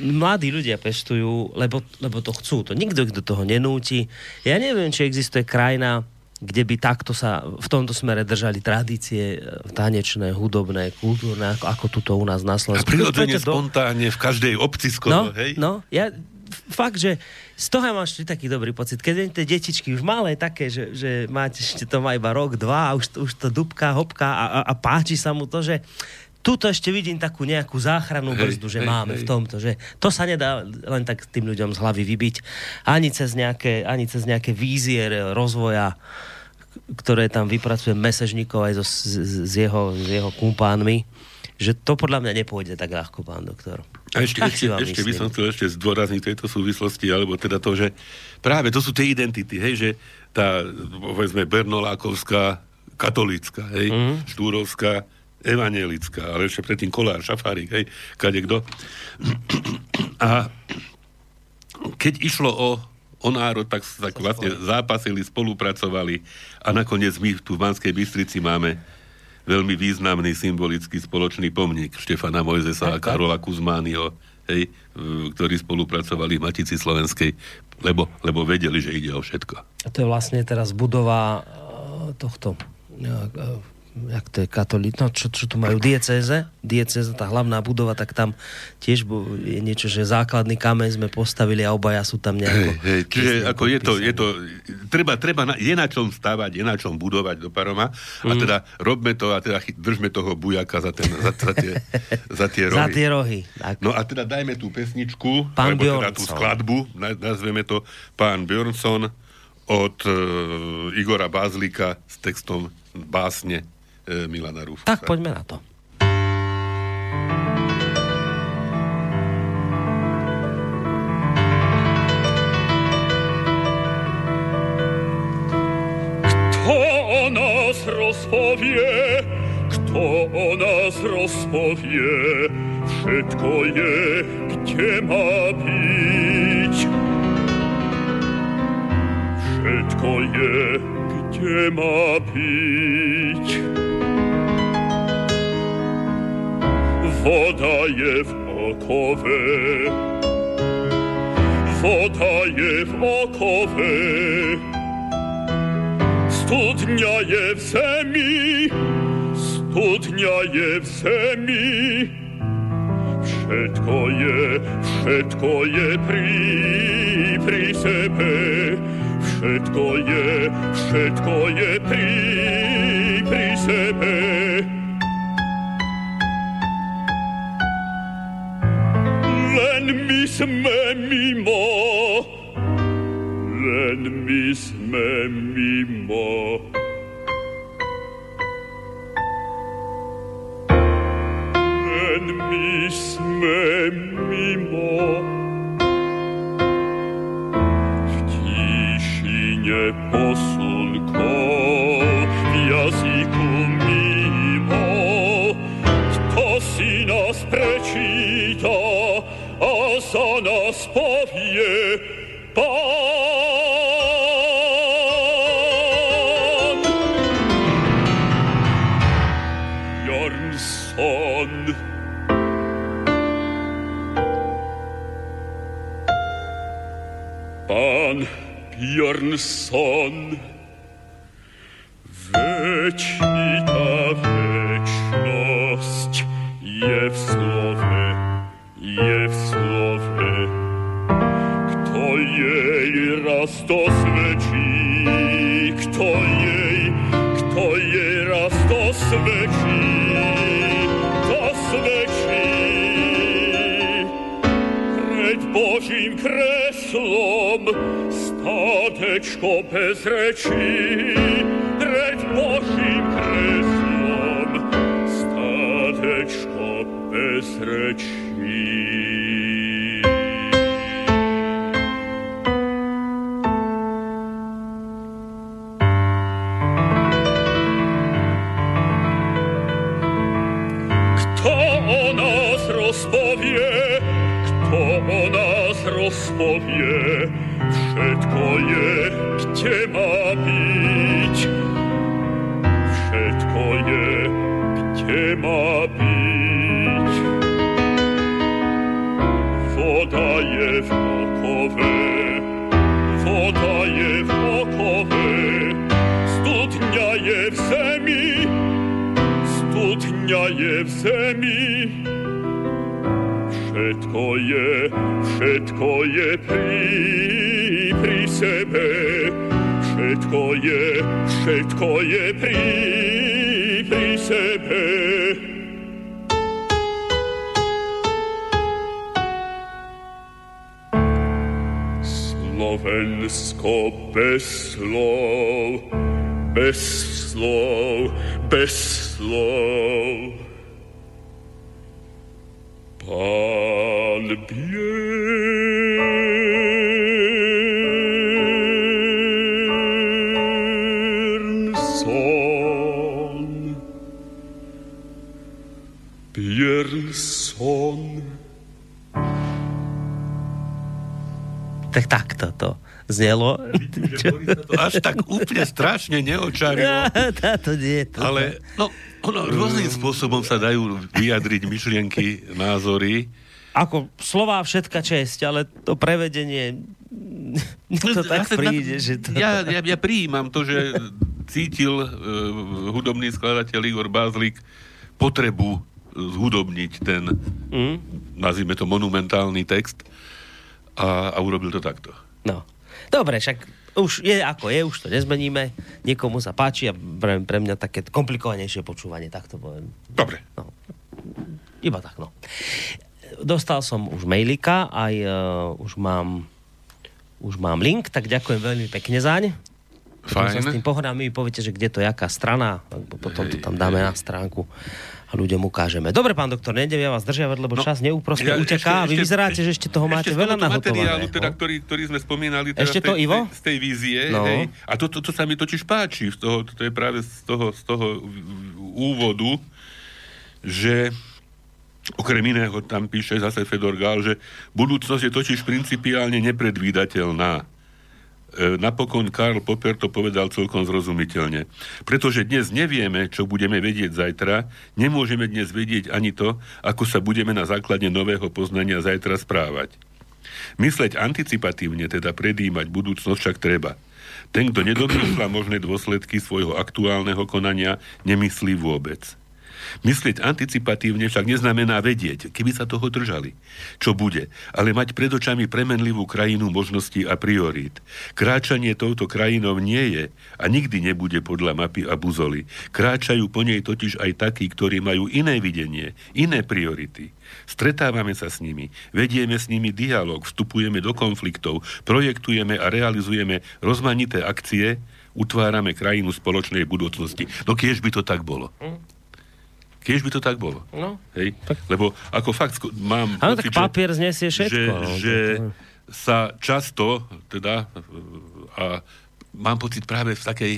mladí ľudia pestujú, lebo, lebo to chcú. To nikto ich do toho nenúti. Ja neviem, či existuje krajina, kde by takto sa v tomto smere držali tradície e, tanečné, hudobné, kultúrne, ako, ako tuto u nás na Slovensku. A prirodzene spontánne v každej obci skoro, no, hej? No, ja fakt, že z toho mám ešte taký dobrý pocit. Keď tie detičky už malé také, že, že máte ešte to má iba rok, dva a už, už to dubka, hopka a, a, a páči sa mu to, že tuto ešte vidím takú nejakú záchrannú brzdu, že hej, máme hej. v tomto, že to sa nedá len tak tým ľuďom z hlavy vybiť, ani cez nejaké, ani cez nejaké vízie rozvoja, ktoré tam vypracuje Mesežníkov aj so, s, s, jeho, s jeho kumpánmi, že to podľa mňa nepôjde tak ľahko, pán doktor. A ešte, ešte, ešte by som chcel ešte zdôrazniť tejto súvislosti, alebo teda to, že práve to sú tie identity, hej, že tá, povedzme, Bernolákovská katolícka, hej, mm-hmm. štúrovská evanielická, ale ešte predtým Kolár, Šafárik, hej, kade kto. A keď išlo o, o národ, tak, tak vlastne zápasili, spolupracovali a nakoniec my tu v Banskej Bystrici máme veľmi významný symbolický spoločný pomník Štefana Mojzesa a Karola Kuzmányho, hej, ktorí spolupracovali v Matici Slovenskej, lebo, lebo vedeli, že ide o všetko. A to je vlastne teraz budova eh, tohto eh, jak to je katolí, no čo, čo tu majú, diecéze, diecéze, tá hlavná budova, tak tam tiež je niečo, že základný kameň sme postavili a obaja sú tam nejako... Hey, hey, čiže ako je to, je to, treba, treba na, je na čom stavať, je na čom budovať do paroma a mm. teda robme to a teda držme toho bujaka za, ten, za, za, tie, za tie rohy. Za tie rohy. Tak. No a teda dajme tú pesničku, Pán alebo Bjornson. teda tú skladbu, nazveme to Pán Bjornson od uh, Igora Bázlika s textom básne Milana Rúfusa. Tak poďme na to. Kto o nás rozpovie, kto o nás rozpovie, všetko je, kde má byť. Všetko je, kde má byť. Woda je w okowe, woda je w okowe, studnia je w zemi, studnia je w zemi. Všetko je, všetko je pri, pri sebe, všetko je, všetko je pri, pri sebe. My sme mimo, len my sme mimo. Len my sme mimo. V tišine posunko, v jazyku mimo. Kto si nás prečíta, a za nás povie Pán. Jarnson. Pán Björnsson. Veď raz dosvedčí, kto jej, kto jej raz dosvedčí, dosvedčí. Pred Božím kreslom statečko bez rečí, pred Božím kreslom statečko bez bez všetko je, kde má byť. Všetko je, kde má byť. Voda je okove, voda je okove, studňa je v zemi, studňa je v zemi. Všetko je, všetko je pri, sebe. Všetko je, všetko je pri, pri sebe. Slovensko bez slov, bez slov, bez slov. Pán Björnsson Tak takto to znelo. Že Boris sa to až tak úplne strašne neočarilo. Táto nie. To, Ale no, ono, rôznym spôsobom sa dajú vyjadriť myšlienky, názory. Ako slová všetka česť, ale to prevedenie to tak Ja príde, že to... Ja, ja, ja prijímam to, že cítil uh, hudobný skladateľ Igor Bázlik potrebu zhudobniť ten, Mm? nazvime to, monumentálny text a, a urobil to takto. No. Dobre, však už je ako je, už to nezmeníme. Niekomu sa páči a pre, pre mňa také komplikovanejšie počúvanie, tak to poviem. Dobre. No. Iba tak, no. Dostal som už mailika, aj uh, už mám už mám link, tak ďakujem veľmi pekne zaň. Potom sa s tým Fajn. pohodám, my poviete, že kde to je, aká strana, alebo potom to tam dáme na stránku a ľuďom ukážeme. Dobre, pán doktor, nejdem ja vás držiavať, lebo No, čas neúprosne ja uteká a vy vyzeráte, že ešte toho máte ešte veľa tohoto materiálu, nahotovaného. teda, ktorý, ktorý sme spomínali teda Ešte z tej, to, Ivo? Z tej vízie. No. Hej, a to, to, to, sa mi totiž páči, z toho, to je práve z toho, z toho úvodu, že okrem iného tam píše zase Fedor Gál, že budúcnosť je totiž principiálne nepredvídateľná. E, napokon Karl Popper to povedal celkom zrozumiteľne. Pretože dnes nevieme, čo budeme vedieť zajtra, nemôžeme dnes vedieť ani to, ako sa budeme na základe nového poznania zajtra správať. Mysleť anticipatívne, teda predýmať budúcnosť však treba. Ten, kto nedomýšľa možné dôsledky svojho aktuálneho konania, nemyslí vôbec. Myslieť anticipatívne však neznamená vedieť, keby sa toho držali, čo bude, ale mať pred očami premenlivú krajinu možností a priorít. Kráčanie touto krajinou nie je a nikdy nebude podľa mapy a buzoly. Kráčajú po nej totiž aj takí, ktorí majú iné videnie, iné priority. Stretávame sa s nimi, vedieme s nimi dialog, vstupujeme do konfliktov, projektujeme a realizujeme rozmanité akcie, utvárame krajinu spoločnej budúcnosti. No kiež by to tak bolo. Kiež by to tak bolo. No. Hej? Lebo ako fakt mám Áno, tak že- papier znesie všetko. že, no. že sa často, teda, a mám pocit práve v takej,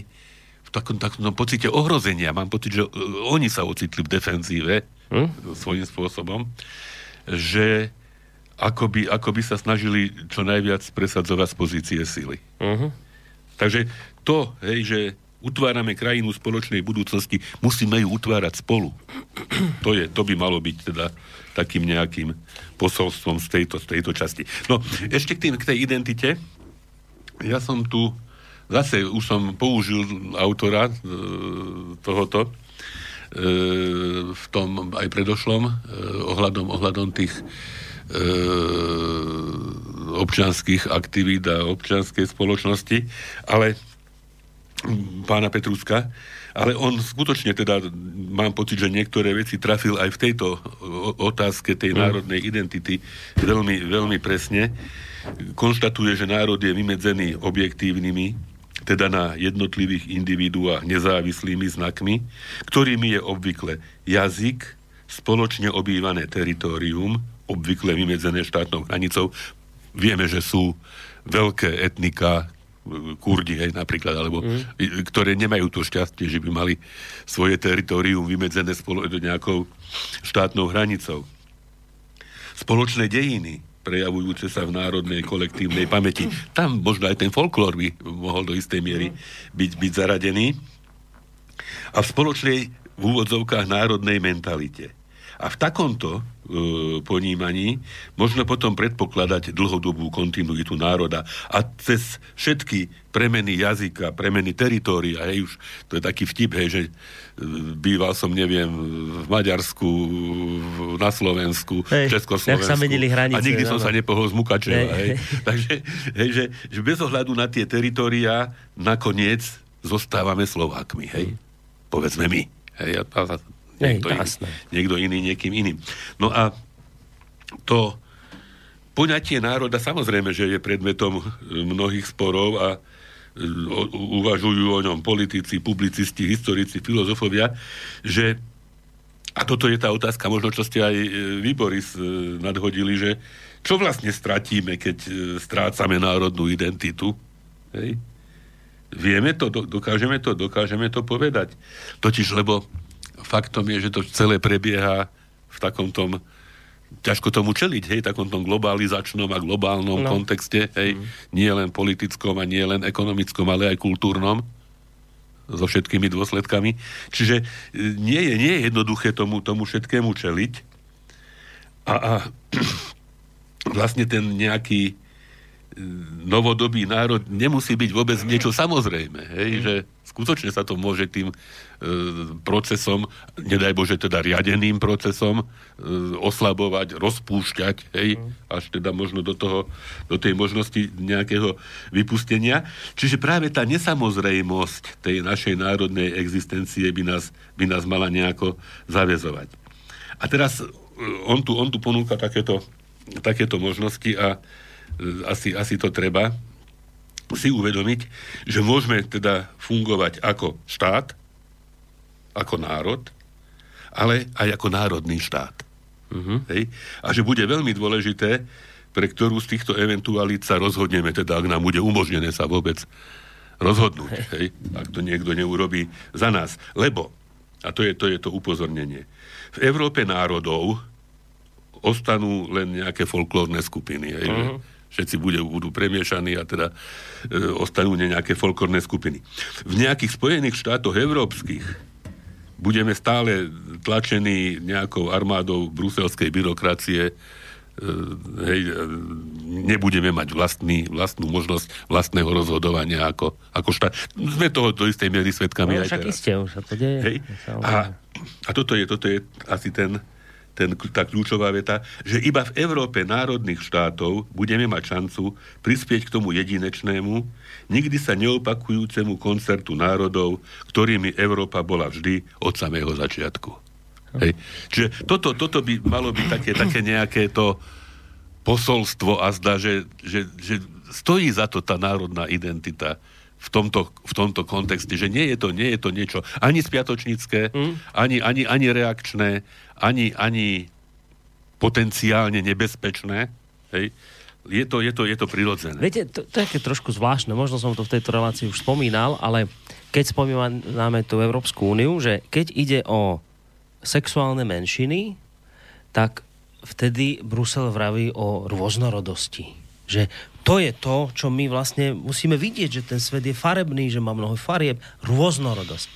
v takom, takom pocite ohrozenia, mám pocit, že e, oni sa ocitli v defenzíve Hm? svojím spôsobom, že ako by, ako by sa snažili čo najviac presadzovať z pozície sily. Mhm. Takže to, hej, že utvárame krajinu spoločnej budúcnosti, musíme ju utvárať spolu. To, je, to by malo byť teda takým nejakým posolstvom z tejto, z tejto časti. No, ešte k, tým, k tej identite. Ja som tu, zase už som použil autora e, tohoto, e, v tom aj predošlom, e, ohľadom, ohľadom tých e, občanských aktivít a občianskej spoločnosti, ale pána Petruska, ale on skutočne teda, mám pocit, že niektoré veci trafil aj v tejto otázke tej národnej identity veľmi, veľmi presne. Konštatuje, že národ je vymedzený objektívnymi, teda na jednotlivých individuách nezávislými znakmi, ktorými je obvykle jazyk, spoločne obývané teritorium, obvykle vymedzené štátnou hranicou. Vieme, že sú veľké etnika, Kurdi, hej, napríklad, alebo mm. ktoré nemajú to šťastie, že by mali svoje teritorium vymedzené spolo- nejakou štátnou hranicou. Spoločné dejiny, prejavujúce sa v národnej kolektívnej pamäti. Tam možno aj ten folklór by mohol do istej miery byť, byť zaradený. A v spoločnej v úvodzovkách národnej mentalite. A v takomto ponímaní možno potom predpokladať dlhodobú kontinuitu národa a cez všetky premeny jazyka, premeny teritória, hej, už to je taký vtip, hej, že e, býval som, neviem, v Maďarsku, na Slovensku, hej, v Československu. sa menili hranice. A nikdy no, som sa nepohol z Mukačeva, hej. hej. Takže, hej, že, že bez ohľadu na tie teritória nakoniec zostávame Slovákmi, hej. Povedzme my. Hej, a, a, Niekto, iný, niekto iný, niekým iným. No a to poňatie národa samozrejme, že je predmetom mnohých sporov a uvažujú o ňom politici, publicisti, historici, filozofovia, že a toto je tá otázka, možno čo ste aj e, vy, Boris, e, nadhodili, že čo vlastne stratíme, keď e, strácame národnú identitu? Hej? Vieme to, dokážeme to, dokážeme to povedať. Totiž, lebo faktom je, že to celé prebieha v takom tom ťažko tomu čeliť, hej, takom tom globalizačnom a globálnom no. kontexte, hej, mm. nie len politickom a nie len ekonomickom, ale aj kultúrnom so všetkými dôsledkami. Čiže e, nie je, nie je jednoduché tomu, tomu všetkému čeliť. A, a vlastne ten nejaký novodobý národ nemusí byť vôbec niečo samozrejme. Hej? Mm. Že skutočne sa to môže tým e, procesom, nedaj Bože teda riadeným procesom, e, oslabovať, rozpúšťať, hej? Mm. až teda možno do, toho, do tej možnosti nejakého vypustenia. Čiže práve tá nesamozrejmosť tej našej národnej existencie by nás, by nás mala nejako zavezovať. A teraz e, on tu, on tu ponúka takéto, takéto možnosti a asi, asi to treba si uvedomiť, že môžeme teda fungovať ako štát, ako národ, ale aj ako národný štát. Uh-huh. Hej? A že bude veľmi dôležité, pre ktorú z týchto eventualít sa rozhodneme, teda ak nám bude umožnené sa vôbec rozhodnúť, hej? ak to niekto neurobí za nás. Lebo, a to je to, je to upozornenie, v Európe národov ostanú len nejaké folklórne skupiny. Hej? Uh-huh všetci budú, budú premiešaní a teda e, ostanú nejaké folklórne skupiny. V nejakých Spojených štátoch európskych budeme stále tlačení nejakou armádou bruselskej byrokracie, e, hej, e, nebudeme mať vlastný, vlastnú možnosť vlastného rozhodovania ako, ako štát. Sme toho do istej miery svetkami no, aj však teraz. Iste, už sa to deje. Hej? A, a toto, je, toto je asi ten, ten, tá kľúčová veta, že iba v Európe národných štátov budeme mať šancu prispieť k tomu jedinečnému, nikdy sa neopakujúcemu koncertu národov, ktorými Európa bola vždy od samého začiatku. Hej. Čiže toto, toto by malo byť také, také nejaké to posolstvo a zdá, že, že, že stojí za to tá národná identita v tomto, v tomto kontexte, že nie je to, nie je to niečo ani spiatočnícke, mm. ani, ani, ani reakčné, ani, ani potenciálne nebezpečné. Hej. Je to, je to, je to prirodzené. Viete, to, to je trošku zvláštne, možno som to v tejto relácii už spomínal, ale keď spomíname tú Európsku úniu, že keď ide o sexuálne menšiny, tak vtedy Brusel vraví o rôznorodosti. Že to je to, čo my vlastne musíme vidieť, že ten svet je farebný, že má mnoho farieb, rôznorodosť.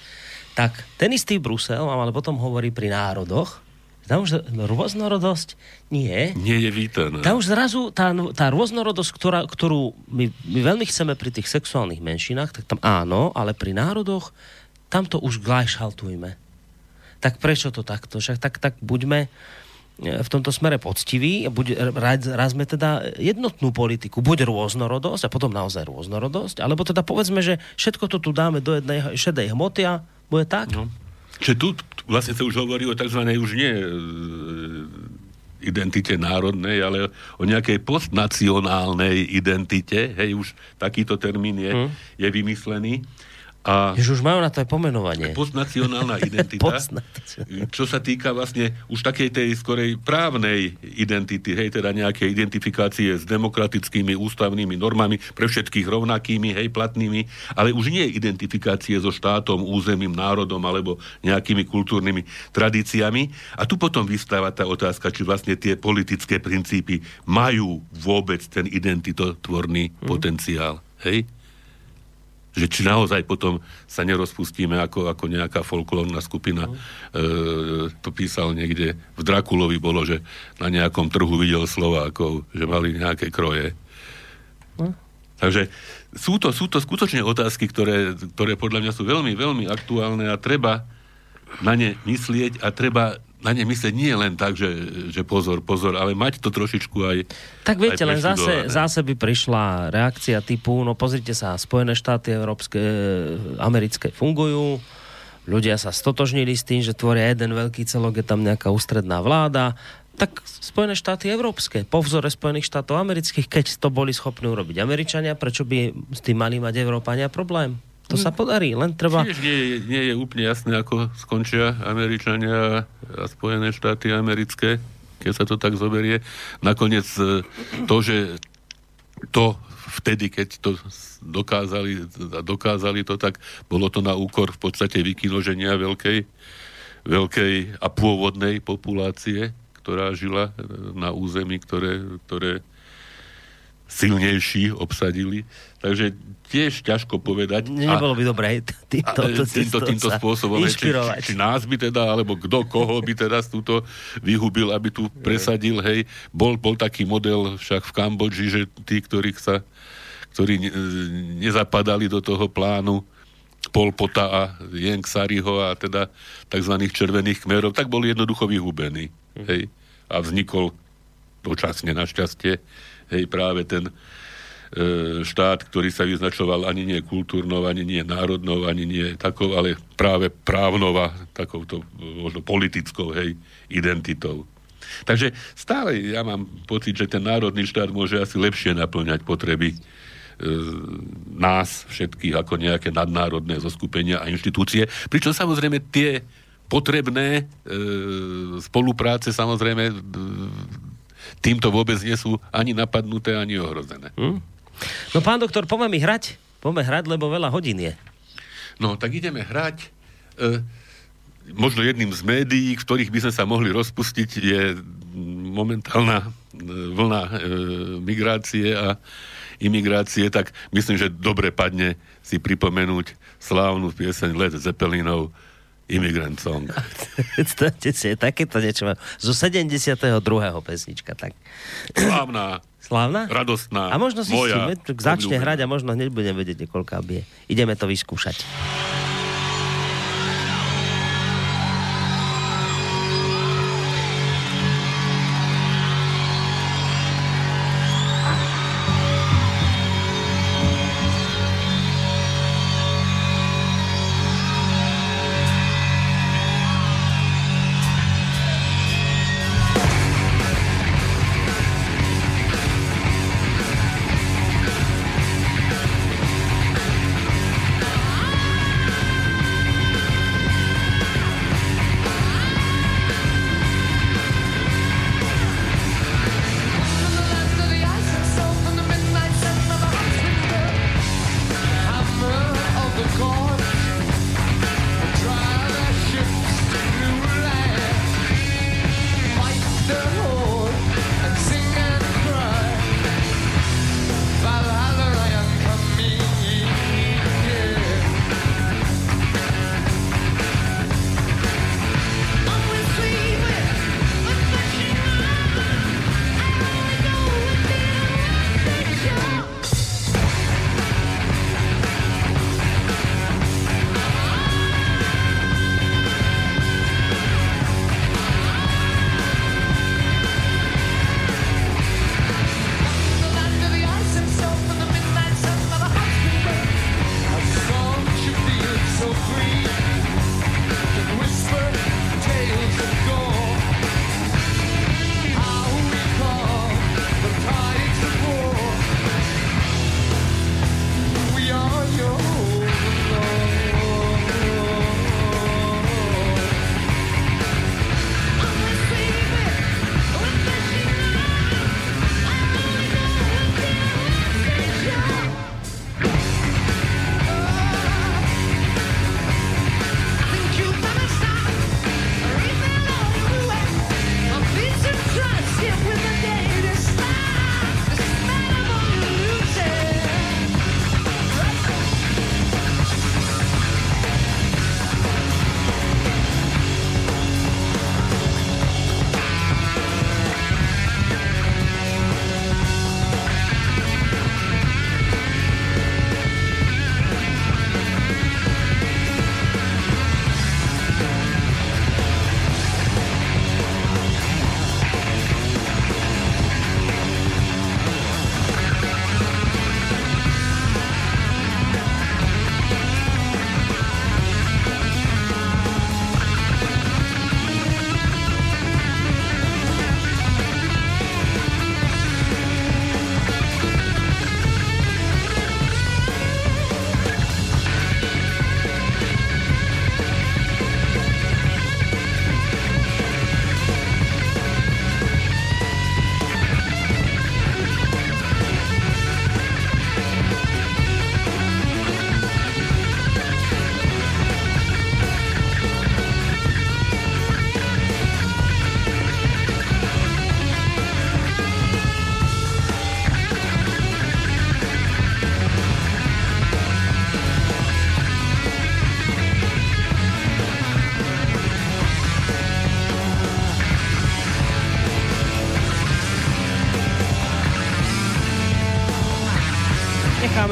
Tak ten istý Brusel vám ale potom hovorí pri národoch, tam už rôznorodosť nie. Nie je vítaná. Tam už zrazu tá, tá rôznorodosť, ktorá, ktorú my, my veľmi chceme pri tých sexuálnych menšinách, tak tam áno, ale pri národoch tam to už gleichhaltujme. Tak prečo to takto? Však tak, tak buďme v tomto smere poctiví a buď, razme teda jednotnú politiku, buď rôznorodosť a potom naozaj rôznorodosť, alebo teda povedzme, že všetko to tu dáme do jednej šedej hmoty a bude tak. No. Čiže tu vlastne sa už hovorí o tzv. už nie e, identite národnej, ale o nejakej postnacionálnej identite, hej, už takýto termín je, mm. je vymyslený. A Jež už majú na to aj pomenovanie. postnacionálna identita, Postnacionálna. čo sa týka vlastne už takej tej skorej právnej identity, hej, teda nejaké identifikácie s demokratickými ústavnými normami, pre všetkých rovnakými, hej, platnými, ale už nie identifikácie so štátom, územím, národom alebo nejakými kultúrnymi tradíciami. A tu potom vystáva tá otázka, či vlastne tie politické princípy majú vôbec ten identitotvorný Mhm. potenciál. Hej? Že či naozaj potom sa nerozpustíme ako, ako nejaká folklórna skupina. Mhm. E, to písal niekde, v Drakulovi bolo, že na nejakom trhu videl Slovákov, že mali nejaké kroje. Mhm. Takže sú to, sú to skutočne otázky, ktoré, ktoré podľa mňa sú veľmi, veľmi aktuálne a treba na ne myslieť a treba na ne myslieť nie len tak, že, že pozor, pozor, ale mať to trošičku aj Tak viete, aj len zase, zase by prišla reakcia typu, no pozrite sa, Spojené štáty európske, americké fungujú, ľudia sa stotožnili s tým, že tvoria jeden veľký celok, je tam nejaká ústredná vláda, tak Spojené štáty európske, po vzore Spojených štátov amerických, keď to boli schopní urobiť Američania, prečo by s tým mali mať Európania problém? To sa podarí, len treba... Tiež nie, nie je úplne jasné, ako skončia Američania a Spojené štáty americké, keď sa to tak zoberie. Nakoniec e, to, že to vtedy, keď to dokázali, dokázali to, tak bolo to na úkor v podstate vykinoženia veľkej, veľkej a pôvodnej populácie, ktorá žila e, na území, ktoré, ktoré silnejší obsadili. Takže tiež ťažko povedať. Nebolo by dobré týmto, e, týmto, týmto spôsobom. Či, či, nás by teda, alebo kto koho by teda túto vyhubil, aby tu presadil, hej. Bol, bol taký model však v Kambodži, že tí, ktorých sa, ktorí ne, nezapadali do toho plánu Pol Pota a Jeng Sariho a teda tzv. červených kmerov, tak boli jednoducho vyhubení. Hej. A vznikol dočasne našťastie hej, práve ten e, štát, ktorý sa vyznačoval ani nie kultúrnou, ani nie národnou, ani nie takou, ale práve právnou a takouto možno politickou hej, identitou. Takže stále ja mám pocit, že ten národný štát môže asi lepšie naplňať potreby e, nás všetkých ako nejaké nadnárodné zoskupenia a inštitúcie. Pričom samozrejme tie potrebné e, spolupráce samozrejme e, týmto vôbec nie sú ani napadnuté, ani ohrozené. Hm? No pán doktor, poďme mi hrať. Poďme hrať, lebo veľa hodín je. No, tak ideme hrať. E, možno jedným z médií, v ktorých by sme sa mohli rozpustiť, je momentálna e, vlna e, migrácie a imigrácie, tak myslím, že dobre padne si pripomenúť slávnu pieseň Led Zeppelinov Immigrant Song. Predstavte si, takéto niečo. Zo 72. pesnička, tak. Slávna, Slávna? radostná, A možno si moja, si, začne obľúbená. hrať a možno hneď budem vedieť, koľká bije. Ideme to vyskúšať.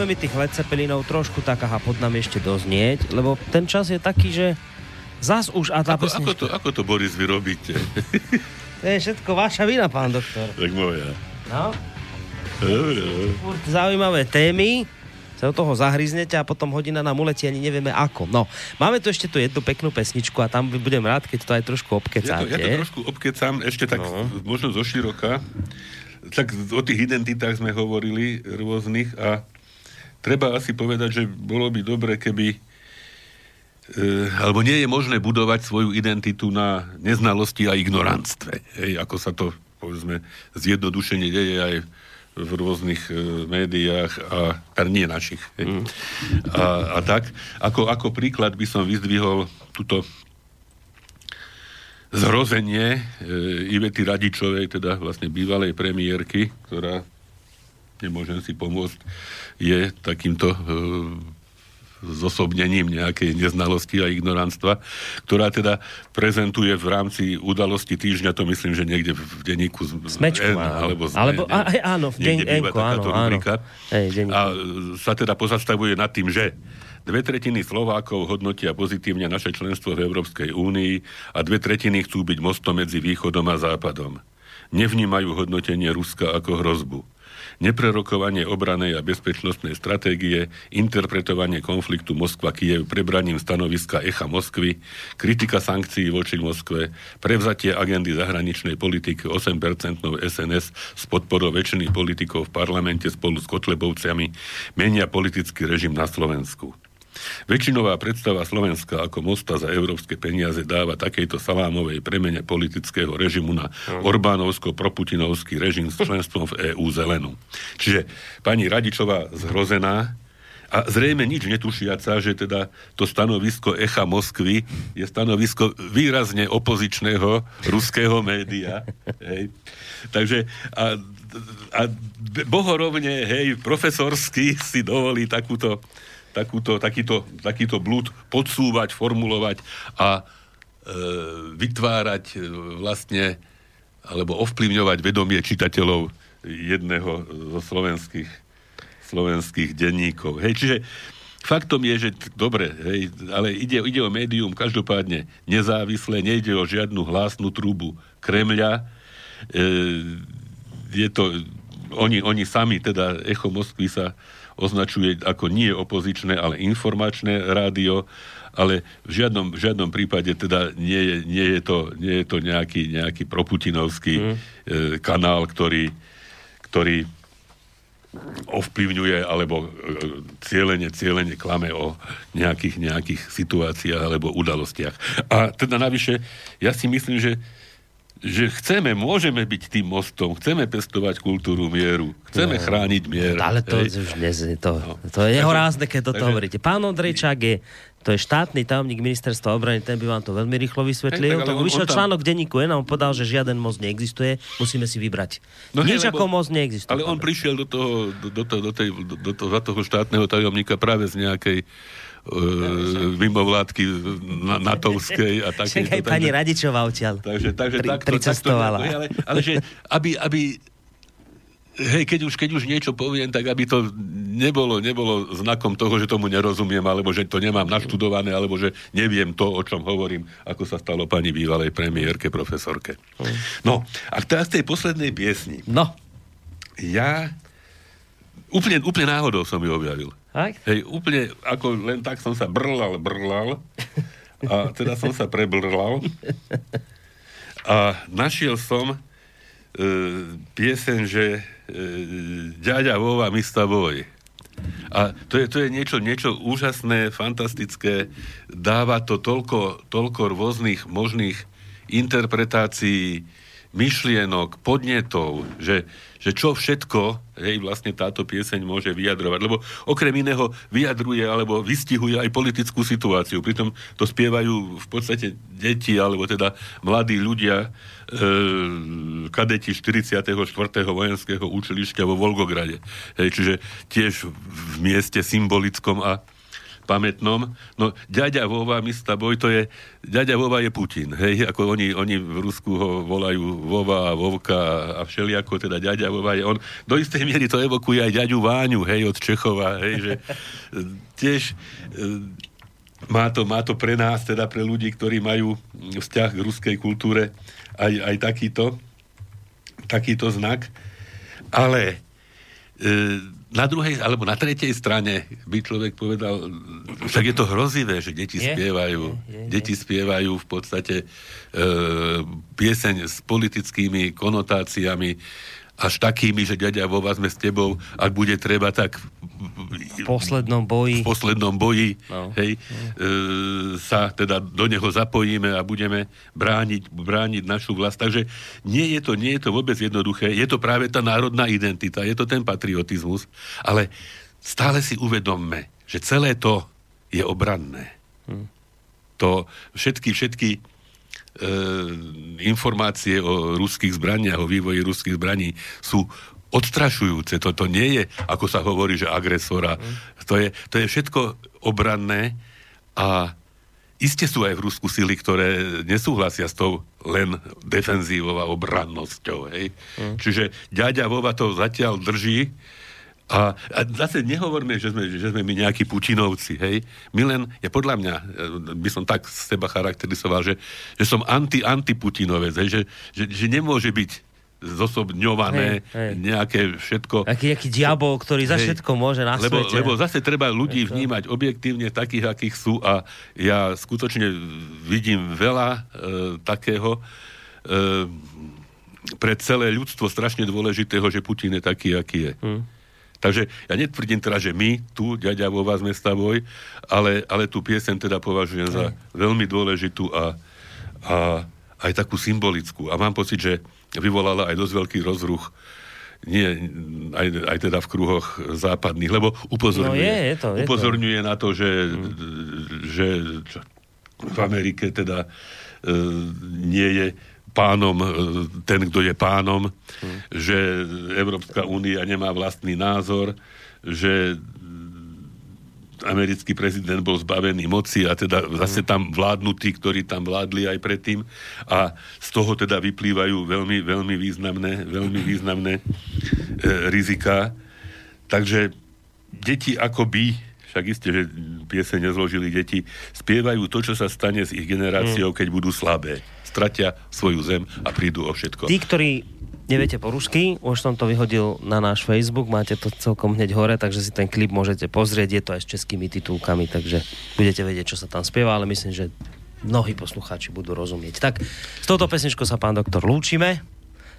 Necháme mi tých Led Zeppelinov trošku tak aha pod nami ešte doznieť, lebo ten čas je taký, že zas už a tá Ako, pesnička... ako, to, ako to, Boris, vy robíte? To je všetko vaša vina, pán doktor. tak moja. No, Dobre. furt zaujímavé témy, sa do toho zahryznete a potom hodina nám uletí, ani nevieme ako. No, máme tu ešte tu jednu peknú pesničku a tam budem rád, keď to aj trošku Ja to, obkecáte. ja to trošku obkecam, ešte tak No. no. možno zo široka. Tak o tých identitách sme hovorili rôznych a treba asi povedať, že bolo by dobre, keby e, alebo nie je možné budovať svoju identitu na neznalosti a ignorantstve. Hej, ako sa to, povedzme, zjednodušene deje aj v rôznych e, médiách a teda nie našich. Hej. A, a tak, ako, ako príklad by som vyzdvihol túto zhrozenie e, Ivety Radičovej, teda vlastne bývalej premiérky, ktorá, nemôžem si pomôcť, je takýmto e, zosobnením nejakej neznalosti a ignoranstva, ktorá teda prezentuje v rámci udalosti týždňa, to myslím, že niekde v denníku z, Smečku, N, alebo, z, Alebo- ne, aj áno, v deň- N-ku, áno, áno. Hej. A sa teda pozastavuje nad tým, že dve tretiny Slovákov hodnotia pozitívne naše členstvo v Európskej únii a dve tretiny chcú byť mostom medzi východom a západom. Nevnímajú hodnotenie Ruska ako hrozbu. Neprerokovanie obranej a bezpečnostnej stratégie, interpretovanie konfliktu Moskva-Kiev prebraním stanoviska Echa Moskvy, kritika sankcií voči Moskve, prevzatie agendy zahraničnej politiky 8% SNS s podporou väčšiny politikov v parlamente spolu s Kotlebovcami menia politický režim na Slovensku. Väčšinová predstava Slovenska ako mosta za európske peniaze dáva takejto salámovej premene politického režimu na Orbánovsko-proputinovský režim s členstvom v EÚ zelenú. Čiže pani Radičová zhrozená a zrejme nič netušiaca, že teda to stanovisko Echa Moskvy je stanovisko výrazne opozičného ruského média. Hej. Takže a, a bohorovne, hej, profesorsky si dovolí takúto takúto, takýto, takýto blúd podsúvať, formulovať a e, vytvárať e, vlastne alebo ovplyvňovať vedomie čitateľov jedného zo slovenských, slovenských denníkov. Hej, čiže faktom je, že dobre, hej, ale ide, ide o médium každopádne nezávislé, nejde o žiadnu hlásnu trúbu Kremľa. E, je to, oni, oni sami, teda Echo Moskvy sa označuje ako nie opozičné, ale informačné rádio, ale v žiadnom, v žiadnom prípade teda nie je, nie je, to, nie je to nejaký, nejaký proputinovský mm. e, kanál, ktorý, ktorý ovplyvňuje alebo e, cieľene, cieľene klame o nejakých, nejakých situáciách alebo udalostiach. A teda navyše, ja si myslím, že že chceme, môžeme byť tým mostom, chceme pestovať kultúru mieru, chceme no, chrániť mier. Ale to hej. už dnes, to, to je nehorázne, keď toto takže- hovoríte. Pán Ondrejčák je, to je štátny tajomník ministerstva obrany, ten by vám to veľmi rýchlo vysvetlil. Hej, tak on- vyšiel on tam- článok v denníku, je nám povedal, že žiaden most neexistuje, musíme si vybrať. No hej, Nič lebo- ako most neexistuje. Ale on prišiel do toho, do, do, do, tej, do, do, toho, za toho štátneho tajomníka práve z nejakej mimovládky na, natovskej a také. Však aj pani Radičová odtiaľ Takže, takže pri, takto, pricestovala. Takto, ale, ale že aby, aby hej, keď už, keď už niečo poviem, tak aby to nebolo, nebolo znakom toho, že tomu nerozumiem, alebo že to nemám naštudované, alebo že neviem to, o čom hovorím, ako sa stalo pani bývalej premiérke, profesorke. No, a teraz tej poslednej piesni. No, Ja úplne, úplne náhodou som ju objavil. Tak? Hej, úplne ako len tak som sa brlal, brlal a teda som sa prebrlal a našiel som e, piesen, že e, Ďaďa vova, mista boj. A to je, to je niečo, niečo úžasné, fantastické. Dáva to toľko, toľko rôznych možných interpretácií, myšlienok, podnetov, že, že čo všetko hej, vlastne táto pieseň môže vyjadrovať. Lebo okrem iného vyjadruje alebo vystihuje aj politickú situáciu. Pritom to spievajú v podstate deti alebo teda mladí ľudia, e, kadeti 44. vojenského učilišťa vo Volgograde. Hej, čiže tiež v mieste symbolickom a pamätnom. No, ďaďa Vova, Mista Boj, to je, ďaďa Vova je Putin, hej, ako oni, oni v Rusku ho volajú Vova a Vovka a všelijako, teda ďaďa Vova je on. Do istej miery to evokuje aj ďaďu Váňu, hej, od Čechova, hej, že e, tiež e, má to, má to pre nás, teda pre ľudí, ktorí majú vzťah k ruskej kultúre, aj, aj takýto, takýto znak. Ale e, na druhej, alebo na tretej strane by človek povedal, však je to hrozivé, že deti je, spievajú. Je, je, je. Deti spievajú v podstate e, pieseň s politickými konotáciami, až takými, že ďaďa vo vás sme s tebou, ak bude treba, tak v poslednom boji, v poslednom boji no. hej, e, sa teda do neho zapojíme a budeme brániť, brániť našu vlast. Takže nie je, to, nie je to vôbec jednoduché. Je to práve tá národná identita, je to ten patriotizmus, ale stále si uvedomme, že celé to je obranné. Hm. To všetky, všetky informácie o ruských zbraniach, o vývoji ruských zbraní sú odstrašujúce. Toto nie je, ako sa hovorí, že agresora. Mm. To, je, to je všetko obranné a iste sú aj v Rusku sily, ktoré nesúhlasia s tou len defenzívou a obrannosťou. Hej? Mm. Čiže ďaďa Vova to zatiaľ drží, a, a zase nehovorme, že sme, že sme my nejakí Putinovci, hej. My len, ja podľa mňa, e, by som tak seba charakterizoval, že, že som anti-anti-Putinovec, hej, že, že, že nemôže byť zosobňované hej, hej. nejaké všetko. Aký, aký diabol, ktorý za hej, všetko môže na lebo, svete. Lebo zase treba ľudí vnímať objektívne takých, akých sú a ja skutočne vidím veľa e, takého e, pre celé ľudstvo strašne dôležitého, že Putin je taký, aký je. Hmm. Takže ja netvrdím teda, že my tu, ďaďa vo vás mesta boj, ale, ale tú piesen teda považujem za veľmi dôležitú a, a aj takú symbolickú. A mám pocit, že vyvolala aj dosť veľký rozruch nie, aj, aj teda v kruhoch západných, lebo upozorňuje, no je, je to, je upozorňuje to. na to, že, hmm. že v Amerike teda e, nie je pánom, e, ten, kto je pánom, hmm. že Európska únia nemá vlastný názor, že americký prezident bol zbavený moci a teda zase tam vládnu tí, ktorí tam vládli aj predtým a z toho teda vyplývajú veľmi, veľmi významné, veľmi významné e, rizika. Takže deti akoby však isté, že piese nezložili deti, spievajú to, čo sa stane s ich generáciou, hmm. keď budú slabé stratia svoju zem a prídu o všetko. Tí, ktorí neviete po rusky, už som to vyhodil na náš Facebook, máte to celkom hneď hore, takže si ten klip môžete pozrieť, je to aj s českými titulkami, takže budete vedieť, čo sa tam spieva, ale myslím, že mnohí poslucháči budú rozumieť. Tak s touto pesničkou sa pán doktor lúčime.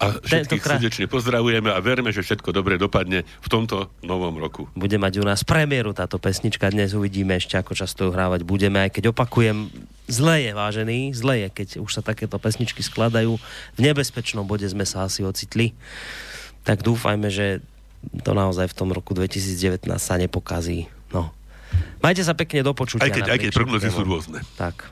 A všetkých Tentokrát... srdečne pozdravujeme a verme, že všetko dobre dopadne v tomto novom roku. Bude mať u nás premiéru táto pesnička. Dnes uvidíme ešte, ako často ju hrávať budeme, aj keď opakujem, zle je, vážený, zle je, keď už sa takéto pesničky skladajú. V nebezpečnom bode sme sa asi ocitli. Tak dúfajme, že to naozaj v tom roku 2019 sa nepokazí. No. Majte sa pekne do počutia. Aj keď, aj keď prognozy sú rôzne. Tak.